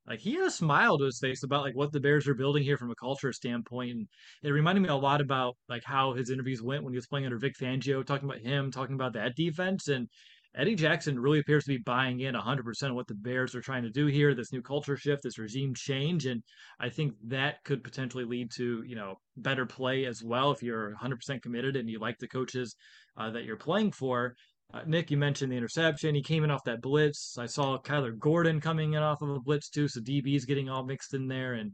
B: Like he had a smile to his face about like what the Bears are building here from a culture standpoint, and it reminded me a lot about like how his interviews went when he was playing under Vic Fangio, talking about him, talking about that defense, and Eddie Jackson really appears to be buying in 100% of what the Bears are trying to do here, this new culture shift, this regime change. And I think that could potentially lead to, you know, better play as well if you're 100% committed and you like the coaches uh, that you're playing for. Uh, Nick, you mentioned the interception. He came in off that blitz. I saw Kyler Gordon coming in off of a blitz too, so DB's getting all mixed in there. And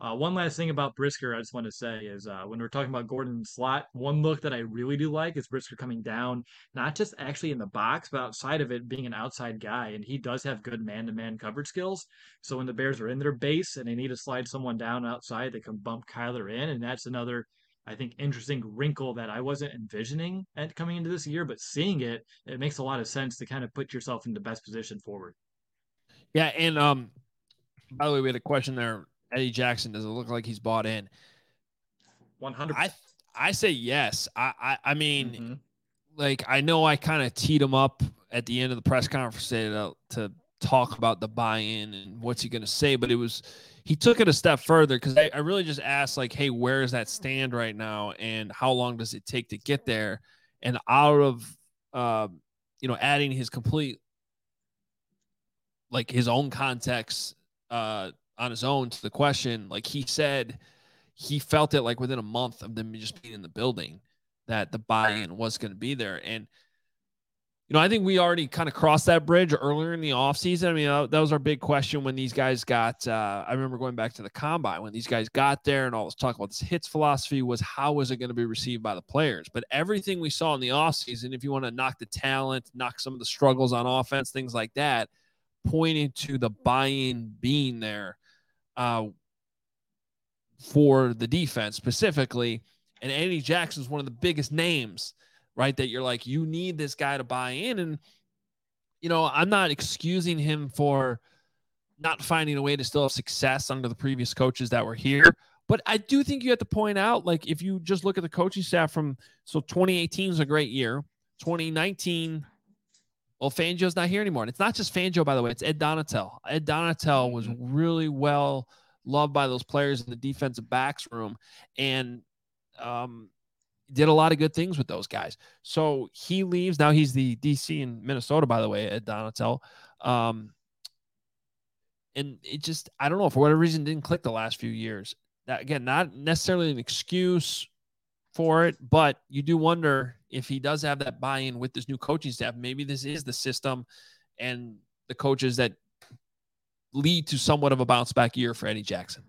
B: uh, one last thing about Brisker, I just want to say is uh, when we're talking about Gordon slot, one look that I really do like is Brisker coming down, not just actually in the box, but outside of it, being an outside guy, and he does have good man-to-man coverage skills. So when the Bears are in their base and they need to slide someone down outside, they can bump Kyler in, and that's another. I think interesting wrinkle that I wasn't envisioning at coming into this year, but seeing it, it makes a lot of sense to kind of put yourself in the best position forward.
A: Yeah, and um, by the way, we had a question there Eddie Jackson? Does it look like he's bought in?
B: One hundred.
A: I I say yes. I I, I mean, mm-hmm. like I know I kind of teed him up at the end of the press conference to, to talk about the buy-in and what's he going to say, but it was he took it a step further because I, I really just asked like, hey, where is that stand right now, and how long does it take to get there? And out of uh, you know, adding his complete like his own context uh on his own to the question, like he said, he felt it like within a month of them just being in the building that the buy-in was going to be there. And you know, I think we already kind of crossed that bridge earlier in the offseason. I mean, uh, that was our big question when these guys got. Uh, I remember going back to the combine when these guys got there and all this talk about this hits philosophy was how was it going to be received by the players? But everything we saw in the offseason, if you want to knock the talent, knock some of the struggles on offense, things like that, pointed to the buy in being there uh, for the defense specifically. And Eddie Jackson is one of the biggest names, right? That you're like, you need this guy to buy in. And, you know, I'm not excusing him for not finding a way to still have success under the previous coaches that were here. But I do think you have to point out, like, if you just look at the coaching staff from so 2018 is a great year, 2019 well, Fangio's not here anymore. And it's not just Fangio, by the way, it's Ed Donatell. Ed Donatell was mm-hmm. really well loved by those players in the defensive backs room and um, did a lot of good things with those guys. So he leaves. Now he's the DC in Minnesota, by the way, Ed Donatell. Um, and it just, I don't know, for whatever reason, didn't click the last few years. That, again, not necessarily an excuse for it, but you do wonder if he does have that buy-in with this new coaching staff. Maybe this is the system and the coaches that lead to somewhat of a bounce back year for Eddie Jackson.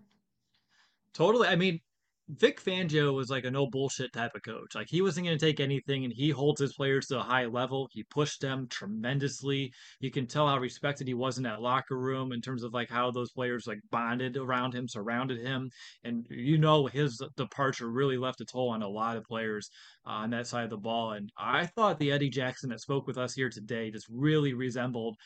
B: Totally. I mean, Vic Fangio was like a no bullshit type of coach. Like he wasn't going to take anything and he holds his players to a high level. He pushed them tremendously. You can tell how respected he was in that locker room in terms of like how those players like bonded around him, surrounded him. And you know his departure really left a toll on a lot of players uh, on that side of the ball. And I thought the Eddie Jackson that spoke with us here today just really resembled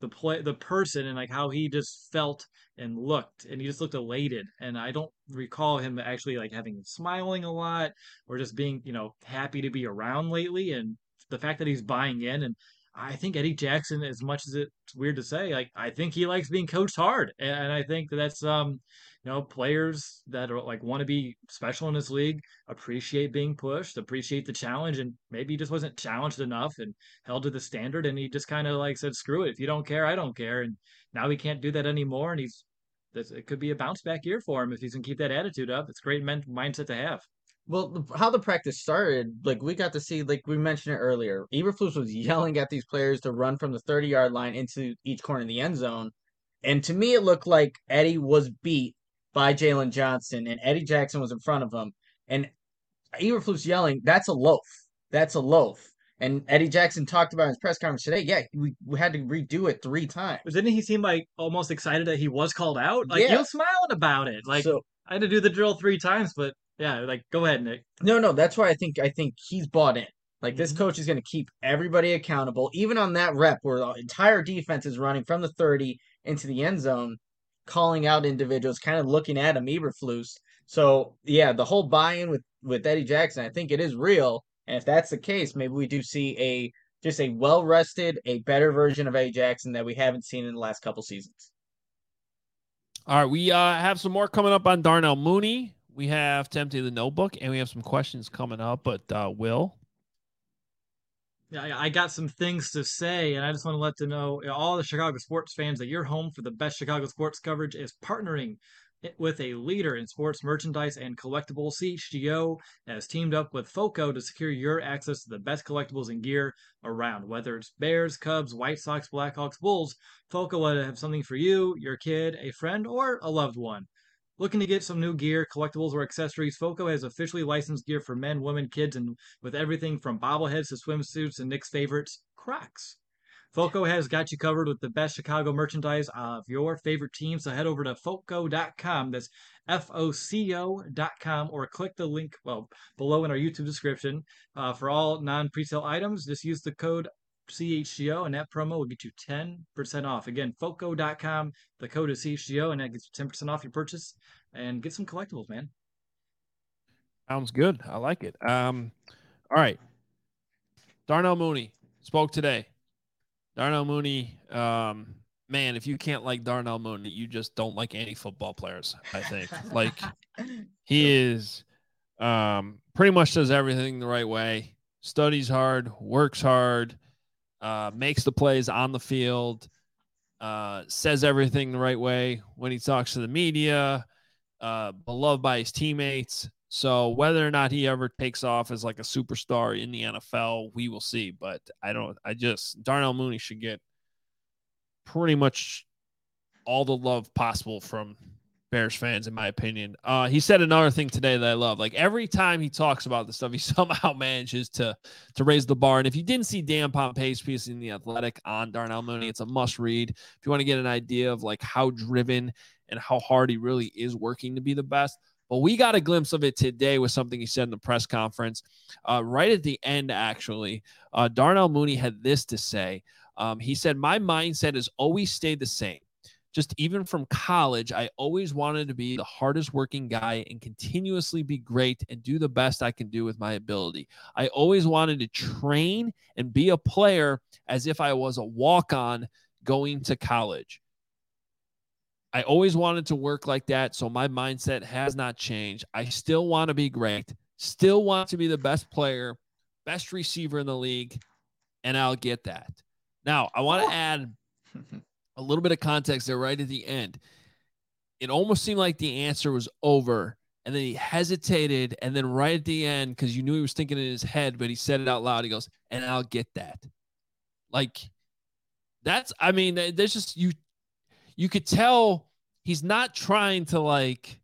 B: the play the person and like how he just felt and looked and he just looked elated. And i don't recall him actually like having smiling a lot or just being you know happy to be around lately. And the fact that he's buying in and I think Eddie Jackson, as much as it's weird to say, like I think he likes being coached hard, and I think that that's um, you know, players that are like want to be special in this league appreciate being pushed, appreciate the challenge, and maybe he just wasn't challenged enough and held to the standard, and he just kind of like said, "Screw it, if you don't care, I don't care," and now he can't do that anymore, and he's it could be a bounce back year for him if he can keep that attitude up. It's great men- mindset to have.
C: Well, how the practice started, like we got to see, like we mentioned it earlier, Eberflus was yelling at these players to run from the 30 yard line into each corner of the end zone. And to me, it looked like Eddie was beat by Jaylon Johnson and Eddie Jackson was in front of him. And Eberflus yelling, that's a loaf. That's a loaf. And Eddie Jackson talked about in his press conference today. Yeah, we, we had to redo it three times.
B: Didn't he seem like almost excited that he was called out? Like
C: Yeah.
B: he was smiling about it. Like
C: so,
B: I had to do the drill three times, but yeah, like go ahead, Nick.
C: No, no, that's why I think I think he's bought in. Like this
B: Mhm.
C: coach is going to keep everybody accountable, even on that rep where the entire defense is running from the thirty into the end zone, calling out individuals, kind of looking at him, Eberflus. So yeah, the whole buy-in with with Eddie Jackson, I think it is real. And if that's the case, maybe we do see a just a well rested, a better version of Eddie Jackson that we haven't seen in the last couple seasons.
A: All right, we uh, have some more coming up on Darnell Mooney. We have to empty the notebook, and we have some questions coming up. But uh, Will,
B: I got some things to say, and I just want to let to know know, all the Chicago sports fans that your home for the best Chicago sports coverage is partnering with a leader in sports merchandise and collectibles. CHGO has teamed up with FOCO to secure your access to the best collectibles and gear around. Whether it's Bears, Cubs, White Sox, Blackhawks, Bulls, FOCO will have something for you, your kid, a friend, or a loved one. Looking to get some new gear, collectibles, or accessories, FOCO has officially licensed gear for men, women, kids, and with everything from bobbleheads to swimsuits and Nick's favorites, Crocs. FOCO has got you covered with the best Chicago merchandise of your favorite team, so head over to FOCO.com. That's F O C O.com or click the link well below in our YouTube description. Uh, for all non presale items, just use the code CHGO and that promo will get you 10% off. Again, FOCO.com. The code is CHGO and that gets you 10% off your purchase and get some collectibles, man.
A: sounds good. I like it. Um, all right, Darnell Mooney spoke today. Darnell Mooney, um, man, if you can't like Darnell Mooney, you just don't like any football players. I think like he is um pretty much does everything the right way studies hard works hard uh makes the plays on the field uh says everything the right way when he talks to the media uh beloved by his teammates. So whether or not he ever takes off as like a superstar in the NFL we will see. But I don't I just Darnell Mooney should get pretty much all the love possible from Bears fans, in my opinion. Uh, he said another thing today that I love. Like every time he talks about this stuff, he somehow manages to to raise the bar. And if you didn't see Dan Pompei's piece in the Athletic on Darnell Mooney, it's a must read. If you want to get an idea of like how driven and how hard he really is working to be the best. But we got a glimpse of it today with something he said in the press conference. Uh, right at the end, actually, uh, Darnell Mooney had this to say. Um, he said, My mindset has always stayed the same just even from college, I always wanted to be the hardest working guy and continuously be great and do the best I can do with my ability. I always wanted to train and be a player as if I was a walk on going to college. I always wanted to work like that. So my mindset has not changed. I still want to be great, still want to be the best player, best receiver in the league, and I'll get that. Now, I want to add a little bit of context there right at the end. It almost seemed like the answer was over. And then he hesitated. And then right at the end, because you knew he was thinking in his head, but he said it out loud. He goes, and I'll get that. Like, that's, I mean, there's just, you, you could tell he's not trying to like,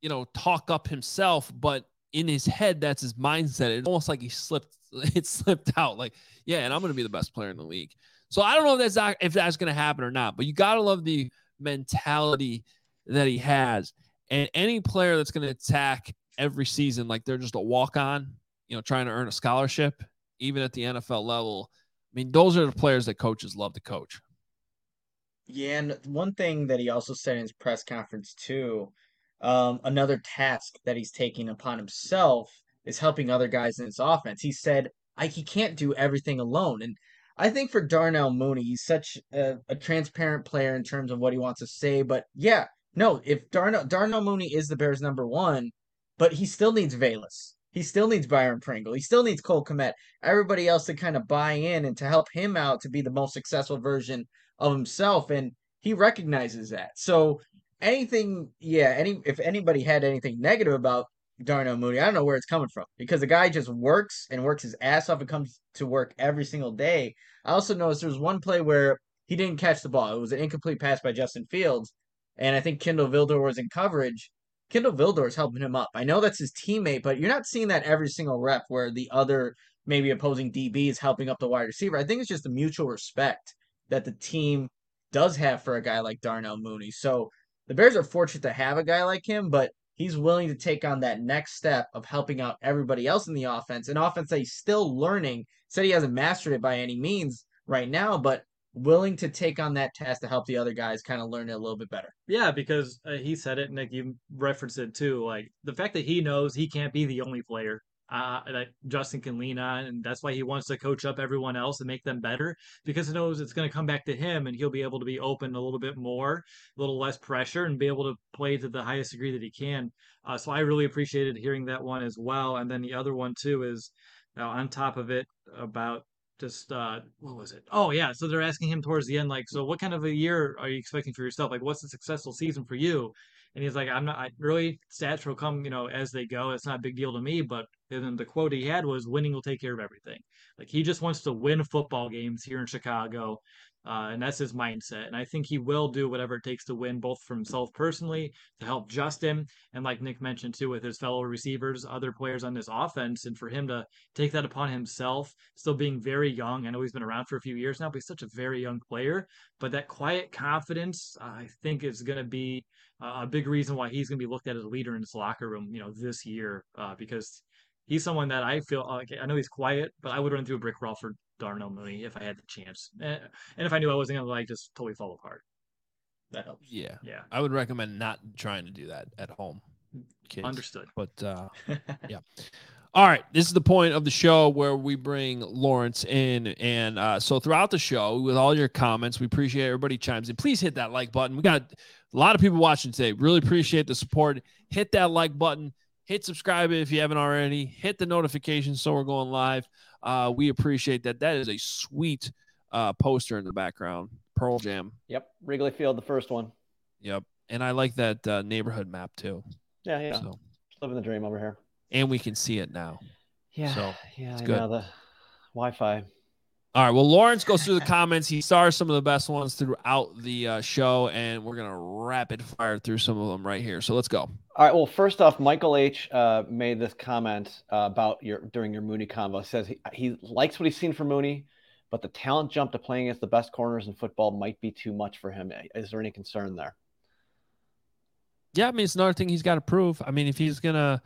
A: you know, talk up himself, but in his head, that's his mindset. It's almost like he slipped, it slipped out. Like, yeah, and I'm going to be the best player in the league. So I don't know if that's not, if that's going to happen or not, but you got to love the mentality that he has. And any player that's going to attack every season like they're just a walk on, you know, trying to earn a scholarship, even at the NFL level. I mean, those are the players that coaches love to coach.
C: Yeah, and one thing that he also said in his press conference too, um, another task that he's taking upon himself is helping other guys in his offense. He said, "I he can't do everything alone," and I think for Darnell Mooney, he's such a, a transparent player in terms of what he wants to say. But yeah, no, if Darnell Darnell Mooney is the Bears' number one, but he still needs Velus. He still needs Byron Pringle. He still needs Cole Kmet. Everybody else to kind of buy in and to help him out to be the most successful version of himself. And he recognizes that. So anything, yeah, any if anybody had anything negative about Darnell Mooney, I don't know where it's coming from because the guy just works and works his ass off and comes to work every single day. I also noticed there was one play where he didn't catch the ball. It was an incomplete pass by Justin Fields. And I think Kindle Vildor was in coverage Kindle Vildor is helping him up. I know that's his teammate, but you're not seeing that every single rep where the other maybe opposing DB is helping up the wide receiver. I think it's just the mutual respect that the team does have for a guy like Darnell Mooney. So the Bears are fortunate to have a guy like him, but he's willing to take on that next step of helping out everybody else in the offense, an offense that he's still learning. Said he hasn't mastered it by any means right now, but willing to take on that task to help the other guys kind of learn it a little bit better.
B: Yeah, because uh, he said it, Nick. You referenced it too. Like the fact that he knows he can't be the only player uh, that Justin can lean on, and that's why he wants to coach up everyone else and make them better because he knows it's going to come back to him, and he'll be able to be open a little bit more, a little less pressure, and be able to play to the highest degree that he can. Uh, so I really appreciated hearing that one as well. And then the other one too is on top of it about just uh what was it oh yeah so they're asking him towards the end like so what kind of a year are you expecting for yourself like what's a successful season for you and he's like i'm not I, really stats will come you know as they go. It's not a big deal to me. But then the quote he had was winning will take care of everything. Like he just wants to win football games here in chicago uh, and that's his mindset. And I think he will do whatever it takes to win, both for himself personally, to help Justin, and like Nick mentioned too, with his fellow receivers, other players on this offense, and for him to take that upon himself, still being very young. I know he's been around for a few years now, but he's such a very young player. But that quiet confidence, I think, is going to be a big reason why he's going to be looked at as a leader in this locker room, you know, this year, uh, because he's someone that I feel like I know he's quiet, but I would run through a brick wall for Darnell Mooney if I had the chance, and if I knew I wasn't gonna like just totally fall apart. That helps.
A: Yeah,
B: yeah.
A: I would recommend not trying to do that at home.
B: Kids. Understood.
A: But uh, yeah. All right, this is the point of the show where we bring Lawrence in, and uh, so throughout the show, with all your comments, we appreciate everybody chimes in. Please hit that like button. We got a lot of people watching today. Really appreciate the support. Hit that like button. Hit subscribe if you haven't already. Hit the notification so we're going live. Uh, we appreciate that. That is a sweet uh, poster in the background. Pearl Jam.
D: Yep. Wrigley Field, the first one.
A: Yep. And I like that uh, neighborhood map too.
D: Yeah, yeah. So, living the dream over here.
A: And we can see it now.
D: Yeah. So yeah, it's good. The Wi-Fi.
A: All right. Well, Lawrence goes through the comments. He stars some of the best ones throughout the uh, show, and we're gonna rapid fire through some of them right here. So let's go. All
D: right. Well, first off, Michael H uh, made this comment uh, about your during your Mooney convo. He says he, he likes what he's seen from Mooney, but the talent jump to playing against the best corners in football might be too much for him. Is there any concern there?
A: Yeah, I mean it's another thing he's got to prove. I mean, if he's gonna,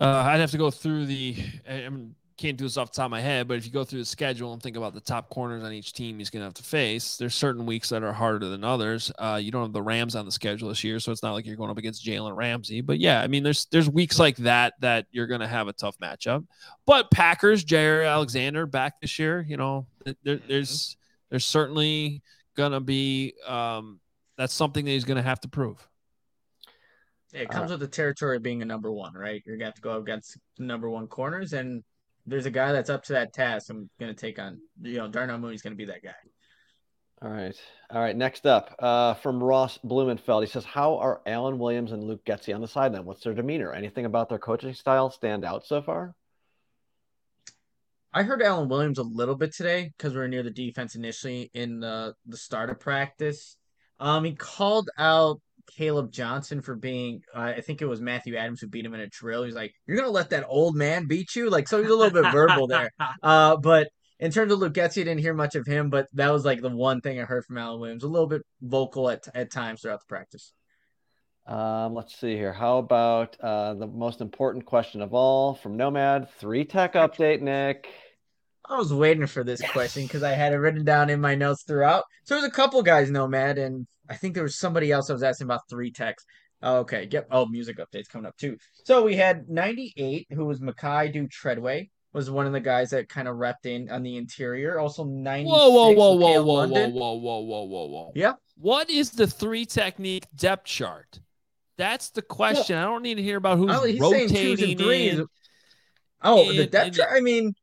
A: uh, I'd have to go through the. I mean, can't do this off the top of my head, but if you go through the schedule and think about the top corners on each team he's going to have to face, there's certain weeks that are harder than others. Uh, you don't have the Rams on the schedule this year, so it's not like you're going up against Jalen Ramsey. But yeah, I mean, there's there's weeks like that that you're going to have a tough matchup. But Packers, Jaire Alexander back this year, you know, there, there's there's certainly going to be um, that's something that he's going to have to prove.
C: It comes uh, with the territory of being a number one, right? You're going to have to go up against number one corners, and there's a guy that's up to that task. I'm gonna take on. You know, Darnell Mooney's gonna be that guy.
D: All right, all right. Next up, uh, from Ross Blumenfeld, he says, "How are Alan Williams and Luke Getsy on the sideline? What's their demeanor? Anything about their coaching style stand out so far?"
C: I heard Alan Williams a little bit today because we are near the defense initially in the the start of practice. Um, he called out Caleb Johnson for being. Uh, I think it was Matthew Adams who beat him in a drill. He's like, "You're gonna let that old man beat you?" Like, so he's a little bit verbal there. Uh, but in terms of Luke Getsy, I didn't hear much of him, but that was like the one thing I heard from Alan Williams. A little bit vocal at at times throughout the practice.
D: Um, let's see here. How about uh, the most important question of all from Nomad? Three tech update, Nick.
C: I was waiting for this question because I had it written down in my notes throughout. So there's a couple guys, Nomad, and I think there was somebody else I was asking about three techs. Okay, yep. Oh, music updates coming up too. So we had 98, who was Micah Dew-Treadway, was one of the guys that kind of repped in on the interior. Also 96.
A: Whoa, whoa, whoa, whoa, whoa, whoa, whoa, whoa, whoa, whoa, whoa.
C: Yeah.
A: What is the three technique depth chart? That's the question. I don't need to hear about who's
C: Oh, he's saying
A: rotating
C: twos and threes.
A: in.
C: Oh, the depth
A: in-
C: chart. I mean,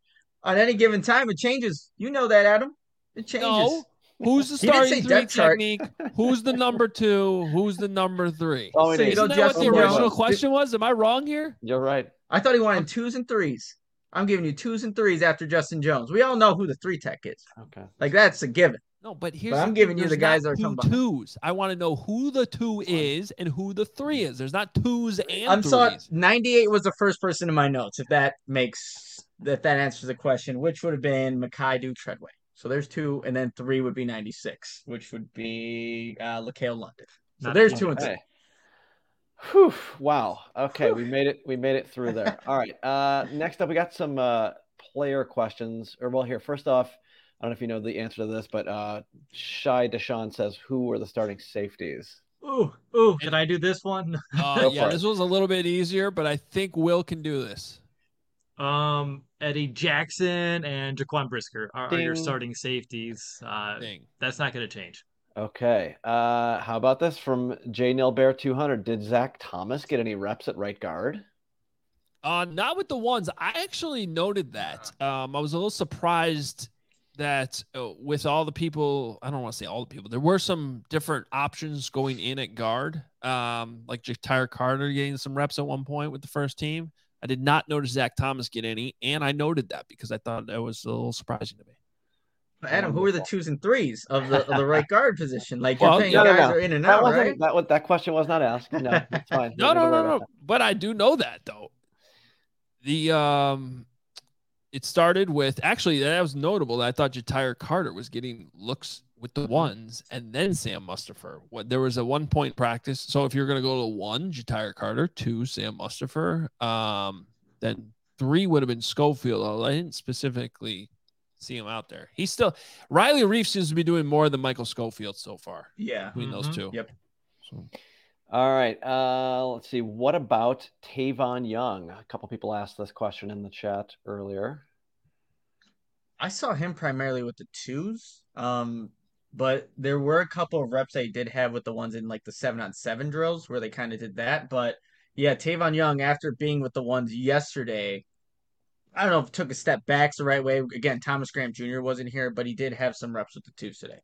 C: on any given time, it changes. You know that, Adam. It changes.
A: No. Who's the
C: He didn't
A: starting three technique? Who's the number two? Who's the number three?
D: Oh,
C: So you
D: it
C: go
A: Isn't
D: is.
A: that what the original question was? Am I wrong here?
D: You're right.
C: I thought he wanted twos and threes. I'm giving you twos and threes after Justin Jones. We all know who the three tech is.
D: Okay.
C: Like that's a given.
A: No, but here's
C: but
A: I'm
C: giving you the guys
A: not
C: that are
A: two
C: coming behind.
A: twos. I want to know who the two is and who the three is. There's not twos and
C: I'm sorry. 98 was the first person in my notes. If that makes if that answers the question, which would have been Micah Dew-Treadway. So there's two, and then three would be 96, which would be uh, LaCale London. So
B: Not
C: there's two and three.
D: Okay. Whew, wow. Okay, we made it. We made it through there. All right. Uh, next up, we got some uh, player questions. Or well, here first off, I don't know if you know the answer to this, but uh, Shy Deshaun says, "Who were the starting safeties?"
B: Ooh, ooh, did I do this one?
A: Uh, yeah, this was a little bit easier, but I think Will can do this.
B: Um, Eddie Jackson and Jaquan Brisker are, are your starting safeties. Uh,
A: Thing.
B: that's not going to change.
D: Okay. Uh, how about this from J Nil Bear 200? Did Zach Thomas get any reps at right guard?
A: Uh, not with the ones. I actually noted that. Um, I was a little surprised that uh, with all the people, I don't want to say all the people, there were some different options going in at guard. Um, like Tyre Carter getting some reps at one point with the first team. I did not notice Zach Thomas get any, and I noted that because I thought that was a little surprising to me.
C: Adam, who are the twos and threes of the of the right guard position? Like
A: Well,
C: you're saying
D: no, no,
C: guys
D: no.
C: are in and
D: That
C: out,
D: wasn't
C: right?
D: that. What that question was not asked. No, it's fine.
A: No, no, no, no. But I do know that though. The um, it started with actually that was notable. That I thought Ja'Tyre Carter was getting looks with the ones, and then Sam Mustipher. What there was a one point practice. So if you're gonna go to one, Ja'Tyre Carter, two, Sam Mustipher, um, then three would have been Schofield. I didn't specifically see him out there. He's still Riley Reiff seems to be doing more than Michael Schofield so far
C: Yeah.
A: between those
B: Mhm.
A: two.
C: Yep.
A: So,
D: All right. Uh, let's see. What about Tavon Young? A couple people asked this question in the chat earlier.
C: I saw him primarily with the twos. Um, but there were a couple of reps I did have with the ones in like the seven on seven drills where they kind of did that. But yeah, Tavon Young, after being with the ones yesterday, I don't know if took a step back the right way. Again, Thomas Graham Jr. wasn't here, but he did have some reps with the twos today.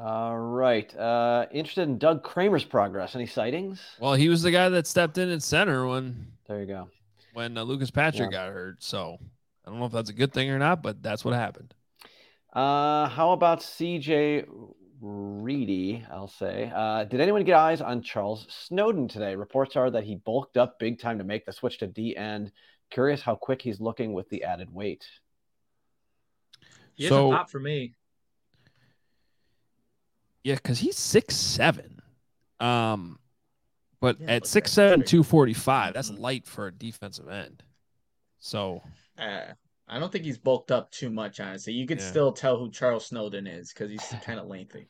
D: All right. Uh, interested in Doug Kramer's progress. Any sightings?
A: well, he was the guy that stepped in at center when
D: There you go.
A: when uh, Lucas Patrick
D: Yeah.
A: got hurt. So I don't know if that's a good thing or not, but that's what happened.
D: Uh, how about CJ Reedy? I'll say. Uh, did anyone get eyes on Charles Snowden today? Reports are that he bulked up big time to make the switch to D end. Curious how quick he's looking with the added weight.
B: He
A: So-
B: hasn't popped for me.
A: Yeah, because he's six seven. Um, but
C: Yeah,
A: at
C: but
A: six
C: that's
A: seven,
C: great.
A: two forty five, that's
C: Mhm.
A: light for a defensive end. So
C: Uh, I don't think he's bulked up too much, honestly. You could
A: Yeah.
C: still tell who Charles Snowden is because he's kind of lengthy.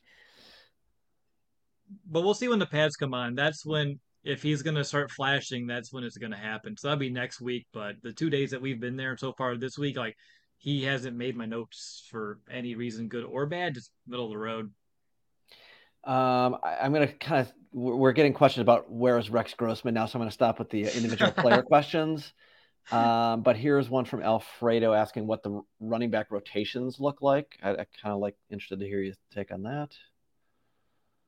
B: But we'll see when the pads come on. That's when, if he's going to start flashing, that's when it's going to happen. So that'll be next week. But the two days that we've been there so far this week, like he hasn't made my notes for any reason, good or bad, just middle of the road.
D: Um, I, I'm going to kind of, we're we're getting questions about where is Rex Grossman now, so I'm going to stop with the individual player questions. Um, but here's one from Alfredo asking what the running back rotations look like. I, I kind of like interested to hear your take on that.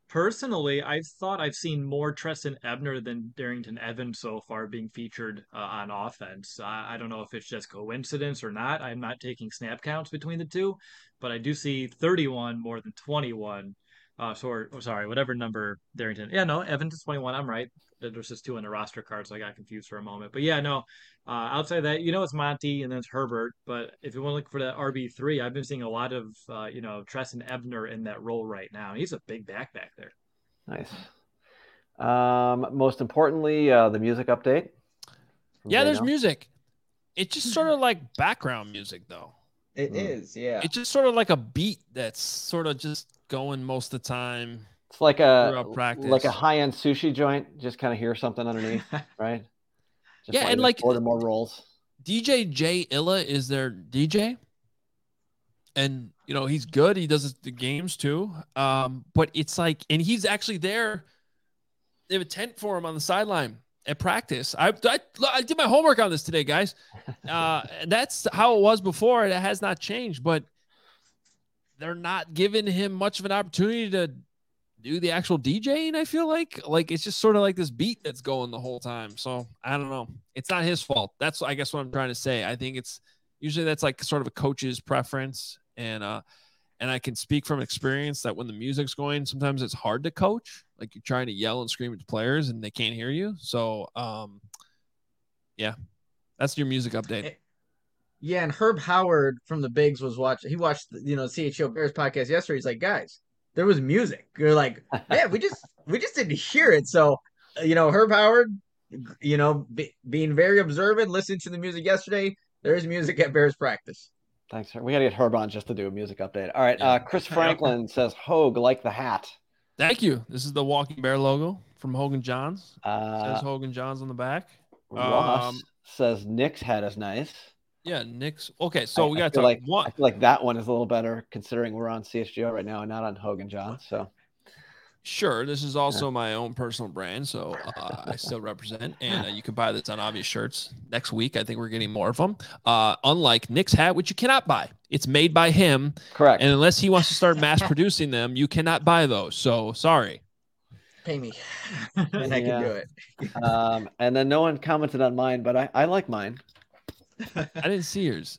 B: Personally, I thought I've seen more Trestan Ebner than Darrington Evans so far being featured uh, on offense. I, I don't know if it's just coincidence or not. I'm not taking snap counts between the two, but I do see 31 more than 21. Uh, sorry, oh, sorry, whatever number Darrington. Yeah, no, Evans is 21. I'm right. There's just two on the roster card, so I got confused for a moment. But yeah, no. Uh, outside that, you know, it's Monty and then it's Herbert. But if you want to look for that RB three, I've been seeing a lot of uh, you know Trestan Ebner in that role right now. He's a big back back there.
D: Nice. Um, most importantly, uh, the music update.
A: Yeah, there's
D: Daniel.
A: music. It's just sort of like background music, though.
C: It
D: Hmm.
C: is, yeah.
A: It's just sort of like a beat that's sort of just going most of the time.
D: It's like a like a high end sushi joint. Just kind of hear something underneath, right? Just
A: Yeah, and like-
D: order more rolls.
A: DJ J Illa is their DJ, and you know he's good. He does the games too. Um, but it's like, and he's actually there. They have a tent for him on the sideline at practice. I I, I did my homework on this today, guys. Uh, that's how it was before. It has not changed, but they're not giving him much of an opportunity to do the actual DJing. I feel like like it's just sort of like this beat that's going the whole time. So I don't know. It's not his fault. That's I guess what I'm trying to say. I think it's usually that's like sort of a coach's preference, and uh, and I can speak from experience that when the music's going, sometimes it's hard to coach. Like you're trying to yell and scream at the players and they can't hear you. So um, yeah, that's your music update.
C: Yeah, and Herb Howard from the Bigs was watching. He watched, the, you know, CHO Bears podcast yesterday. He's like, guys, there was music. You're like, yeah, we just we just didn't hear it. So, you know, Herb Howard, you know, be, being very observant, listening to the music yesterday. There's music at Bears practice.
D: Thanks. Herb. We got to get Herb on just to do a music update. All right. Uh, Chris Franklin says Hoge like the hat.
A: Thank you. This is the Walking Bear logo from Hoge and Jahns.
D: Uh,
A: Says Hoge and Jahns on the back.
D: Ross
A: um,
D: says Nick's hat is nice.
A: Yeah, Nick's okay. So
D: I-
A: we got to talk
D: like
A: one.
D: I feel like that one is a little better considering we're on CHGO right now and not on Hogan John. So
A: Sure, this is also my own personal brand, so uh, I still represent, and uh, you can buy this on Obvious Shirts next week. I think we're getting more of them. Uh, unlike Nick's hat, which you cannot buy, it's made by him,
D: correct.
A: and unless he wants to start mass producing them, you cannot buy those. So sorry.
C: Pay me, and I can do it.
D: um, and then no one commented on mine, but I, I like mine.
A: I didn't see yours.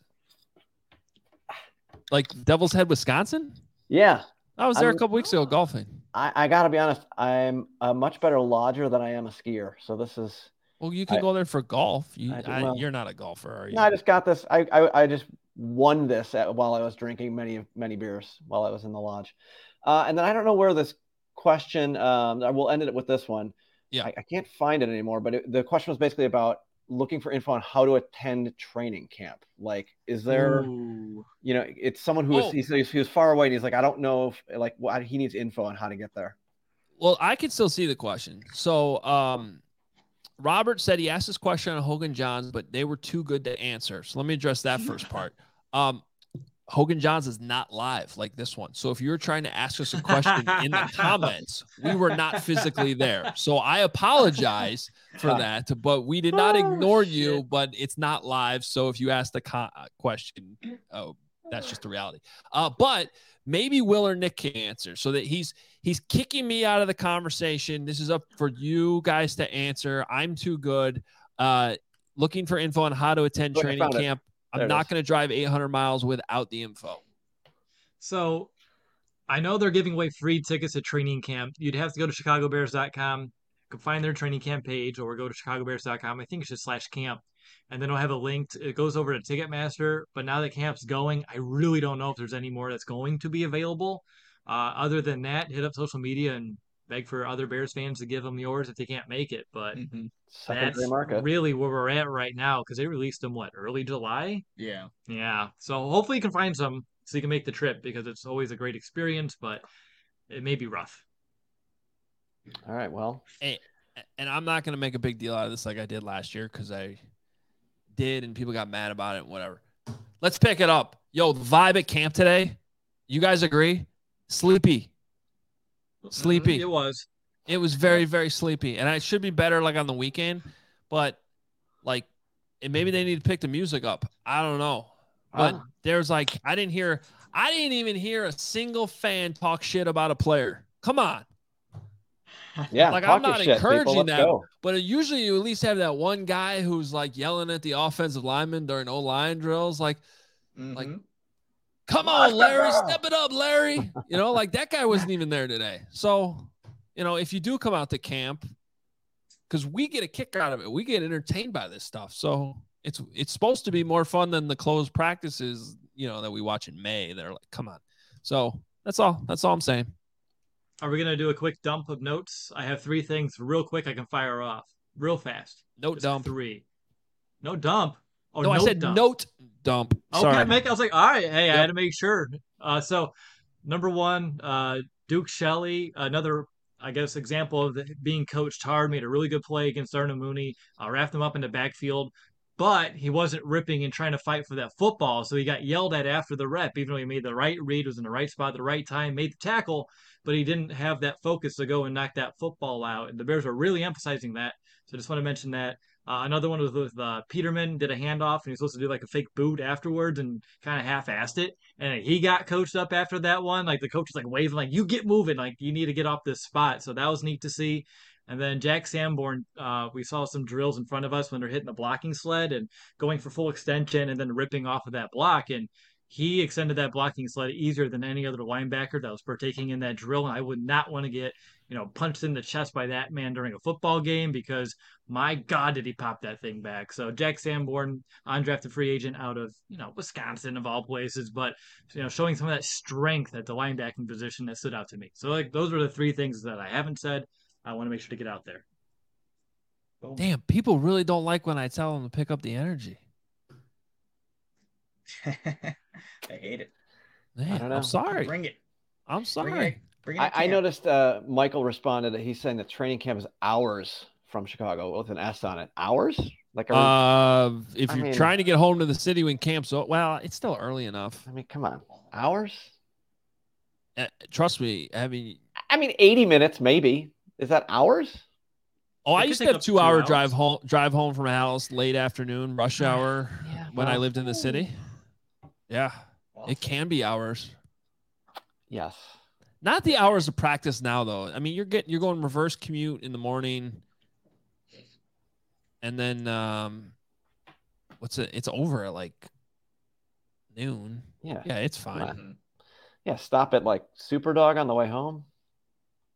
A: Like Devil's Head, Wisconsin.
D: Yeah,
A: I was there a
D: I'm-
A: couple weeks ago golfing.
D: I, I gotta be honest. I'm a much better lodger than I am a skier. So this is
A: Well, you can
D: I-
A: go there for golf. You,
D: I, well-
A: you're not a golfer, are you?
D: No, I just got this. I, I, I just won this at, while I was drinking many many beers while I was in the lodge, uh, and then I don't know where this question. Um, I will end it with this one.
A: Yeah.
D: I, I can't find it anymore. But it, the question was basically about looking for info on how to attend training camp. Like, is there,
B: Ooh.
D: you know, it's someone who
A: Oh.
D: was he, said he was far away and he's like, I don't know if like what he needs info on how to get there.
A: Well, I can still see the question. So, um, Robert said he asked this question on Hoge and Jahns, but they were too good to answer. So let me address that first part. Um, Hoge and Jahns is not live like this one. So if you're trying to ask us a question in the comments, we were not physically there. So I apologize for that, but we did not
C: Oh,
A: ignore you, but it's not live. So if you asked a co- uh, question, oh, that's just the reality. Uh, but maybe Will or Nick can answer so that he's he's kicking me out of the conversation. This is up for you guys to answer. I'm too good. Uh, looking for info on how to attend
D: Look,
A: training camp.
D: There
A: I'm
D: it
A: not going to drive 800 miles without the info.
B: So I know they're giving away free tickets at training camp. You'd have to go to chicagobears.com, you can find their training camp page, or go to chicagobears.com. I think it's just slash camp. And then I'll have a link. To, it goes over to Ticketmaster. But now that camp's going, I really don't know if there's any more that's going to be available. Uh, other than that, hit up social media and beg for other Bears fans to give them yours if they can't make it. But
C: Mhm.
B: That's
D: market.
B: really where we're at right now because they released them what early July.
C: Yeah.
B: Yeah. So hopefully you can find some so you can make the trip because it's always a great experience, but it may be rough.
D: All right. Well,
A: And I'm not going to make a big deal out of this like I did last year because I did and people got mad about it and whatever. Let's pick it up. Yo, the vibe at camp today. You guys agree? Sleepy. Sleepy.
B: It was.
A: It was very, very sleepy, and I should be better like on the weekend, but like, and maybe they need to pick the music up. I don't know, but
D: Oh.
A: there's like I didn't hear, I didn't even hear a single fan talk shit about a player. Come on,
D: yeah.
A: Like, I'm not
D: shit,
A: encouraging that.
D: go.
A: but usually you at least have that one guy who's like yelling at the offensive lineman during O line drills, like, Like,
C: Mhm.
A: Come on, Larry, step it up, Larry. You know, like that guy wasn't even there today. So, you know, if you do come out to camp, because we get a kick out of it, we get entertained by this stuff. So it's it's supposed to be more fun than the closed practices, you know, that we watch in May. They're like, come on. So that's all. That's all I'm saying.
B: Are we gonna do a quick dump of notes? I have three things real quick I can fire off real fast.
A: Note
B: Just
A: dump.
B: three. No dump. Oh,
A: no, I said
B: dump.
A: note dump. Sorry.
B: Okay, make, I was like, all right, hey, I had to make sure. Uh, so, number one, uh, Duke Shelley, another, I guess, example of being coached hard, made a really good play against Darnell Mooney, uh, wrapped him up in the backfield, but he wasn't ripping and trying to fight for that football. So he got yelled at after the rep, even though he made the right read, was in the right spot at the right time, made the tackle, but he didn't have that focus to go and knock that football out. And the Bears were really emphasizing that. So I just want to mention that. Uh, another one was with uh, Peterman did a handoff and he was supposed to do like a fake boot afterwards and kind of half-assed it. And he got coached up after that one. Like the coach was like waving, like you get moving, like you need to get off this spot. So that was neat to see. And then Jack Sanborn, uh, we saw some drills in front of us when they're hitting the blocking sled and going for full extension and then ripping off of that block. And he extended that blocking sled easier than any other linebacker that was partaking in that drill. And I would not want to get, you know, punched in the chest by that man during a football game because my God, did he pop that thing back? So Jack Sanborn, undrafted free agent out of, you know, Wisconsin of all places, but you know, showing some of that strength at the linebacking position that stood out to me. So like those are the three things that I haven't said. I want to make sure to get out there. Boom.
A: Damn, people really don't like when I tell them to pick up the energy.
C: I hate it.
A: Man,
D: don't know.
A: I'm sorry.
C: Bring it.
A: I'm
C: Bring
A: sorry.
C: it. Bring it.
D: I, I noticed uh, Michael responded that he's saying that training camp is hours from Chicago with an S on it. Hours? Like, are we-
A: Uh, if
D: I
A: you're
D: mean-
A: trying to get home to the city when camp's o- well, it's still early enough.
D: I mean, come on, hours?
A: Uh, trust me. I mean,
D: I mean, eighty minutes maybe. Is that hours?
A: oh, I used to have
B: up
A: two
B: two
A: hour
B: hours.
A: drive home drive home from Halas late afternoon rush hour
D: Yeah,
A: when I lived in the city. Yeah, it can be hours.
D: Yes.
A: Not the hours of practice now, though. I mean, you're getting you're going reverse commute in the morning, and then um, what's it? It's over at like noon.
D: Yeah.
A: Yeah, it's fine.
D: Yeah. Stop at like Superdog on the way home.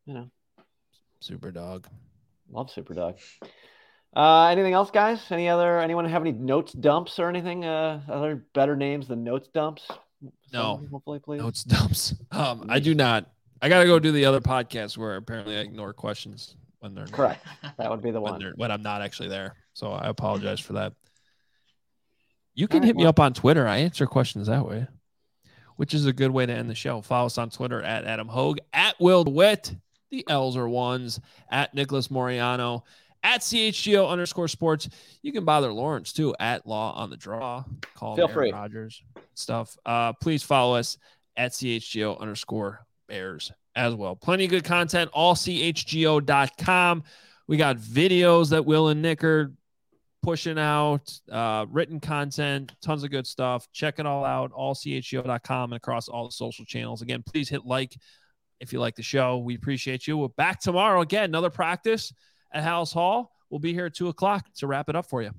D: You know,
A: Super dog.
D: love Superdog. Uh, anything else, guys? Any other? Anyone have any notes dumps or anything? Uh, other better names than notes dumps?
A: No.
D: Hopefully, please.
A: Notes dumps. Um, I do not. I got to go do the other podcast where apparently I ignore questions when they're not
D: Correct. That would be the
A: when
D: one.
A: when I'm not actually there. So I apologize for that. You can
D: right,
A: hit me up on Twitter. I answer questions that way, which is a good way to end the show. Follow us on Twitter at Adam Hoge, at Will DeWitt. The L's are ones, at Nicholas Moreano, at CHGO underscore sports. You can bother Lawrence too at Law on the Draw. Call
D: Feel
A: Aaron
D: free.
A: Rodgers stuff. Uh, please follow us at CHGO underscore Bears as well. Plenty of good content. All CHGO.com. We got videos that Will and Nick are pushing out, uh, written content, tons of good stuff. Check it all out. All CHGO.com and across all the social channels. Again, please hit like if you like the show. We appreciate you. We're back tomorrow again. Another practice at Halas Hall. We'll be here at two o'clock to wrap it up for you.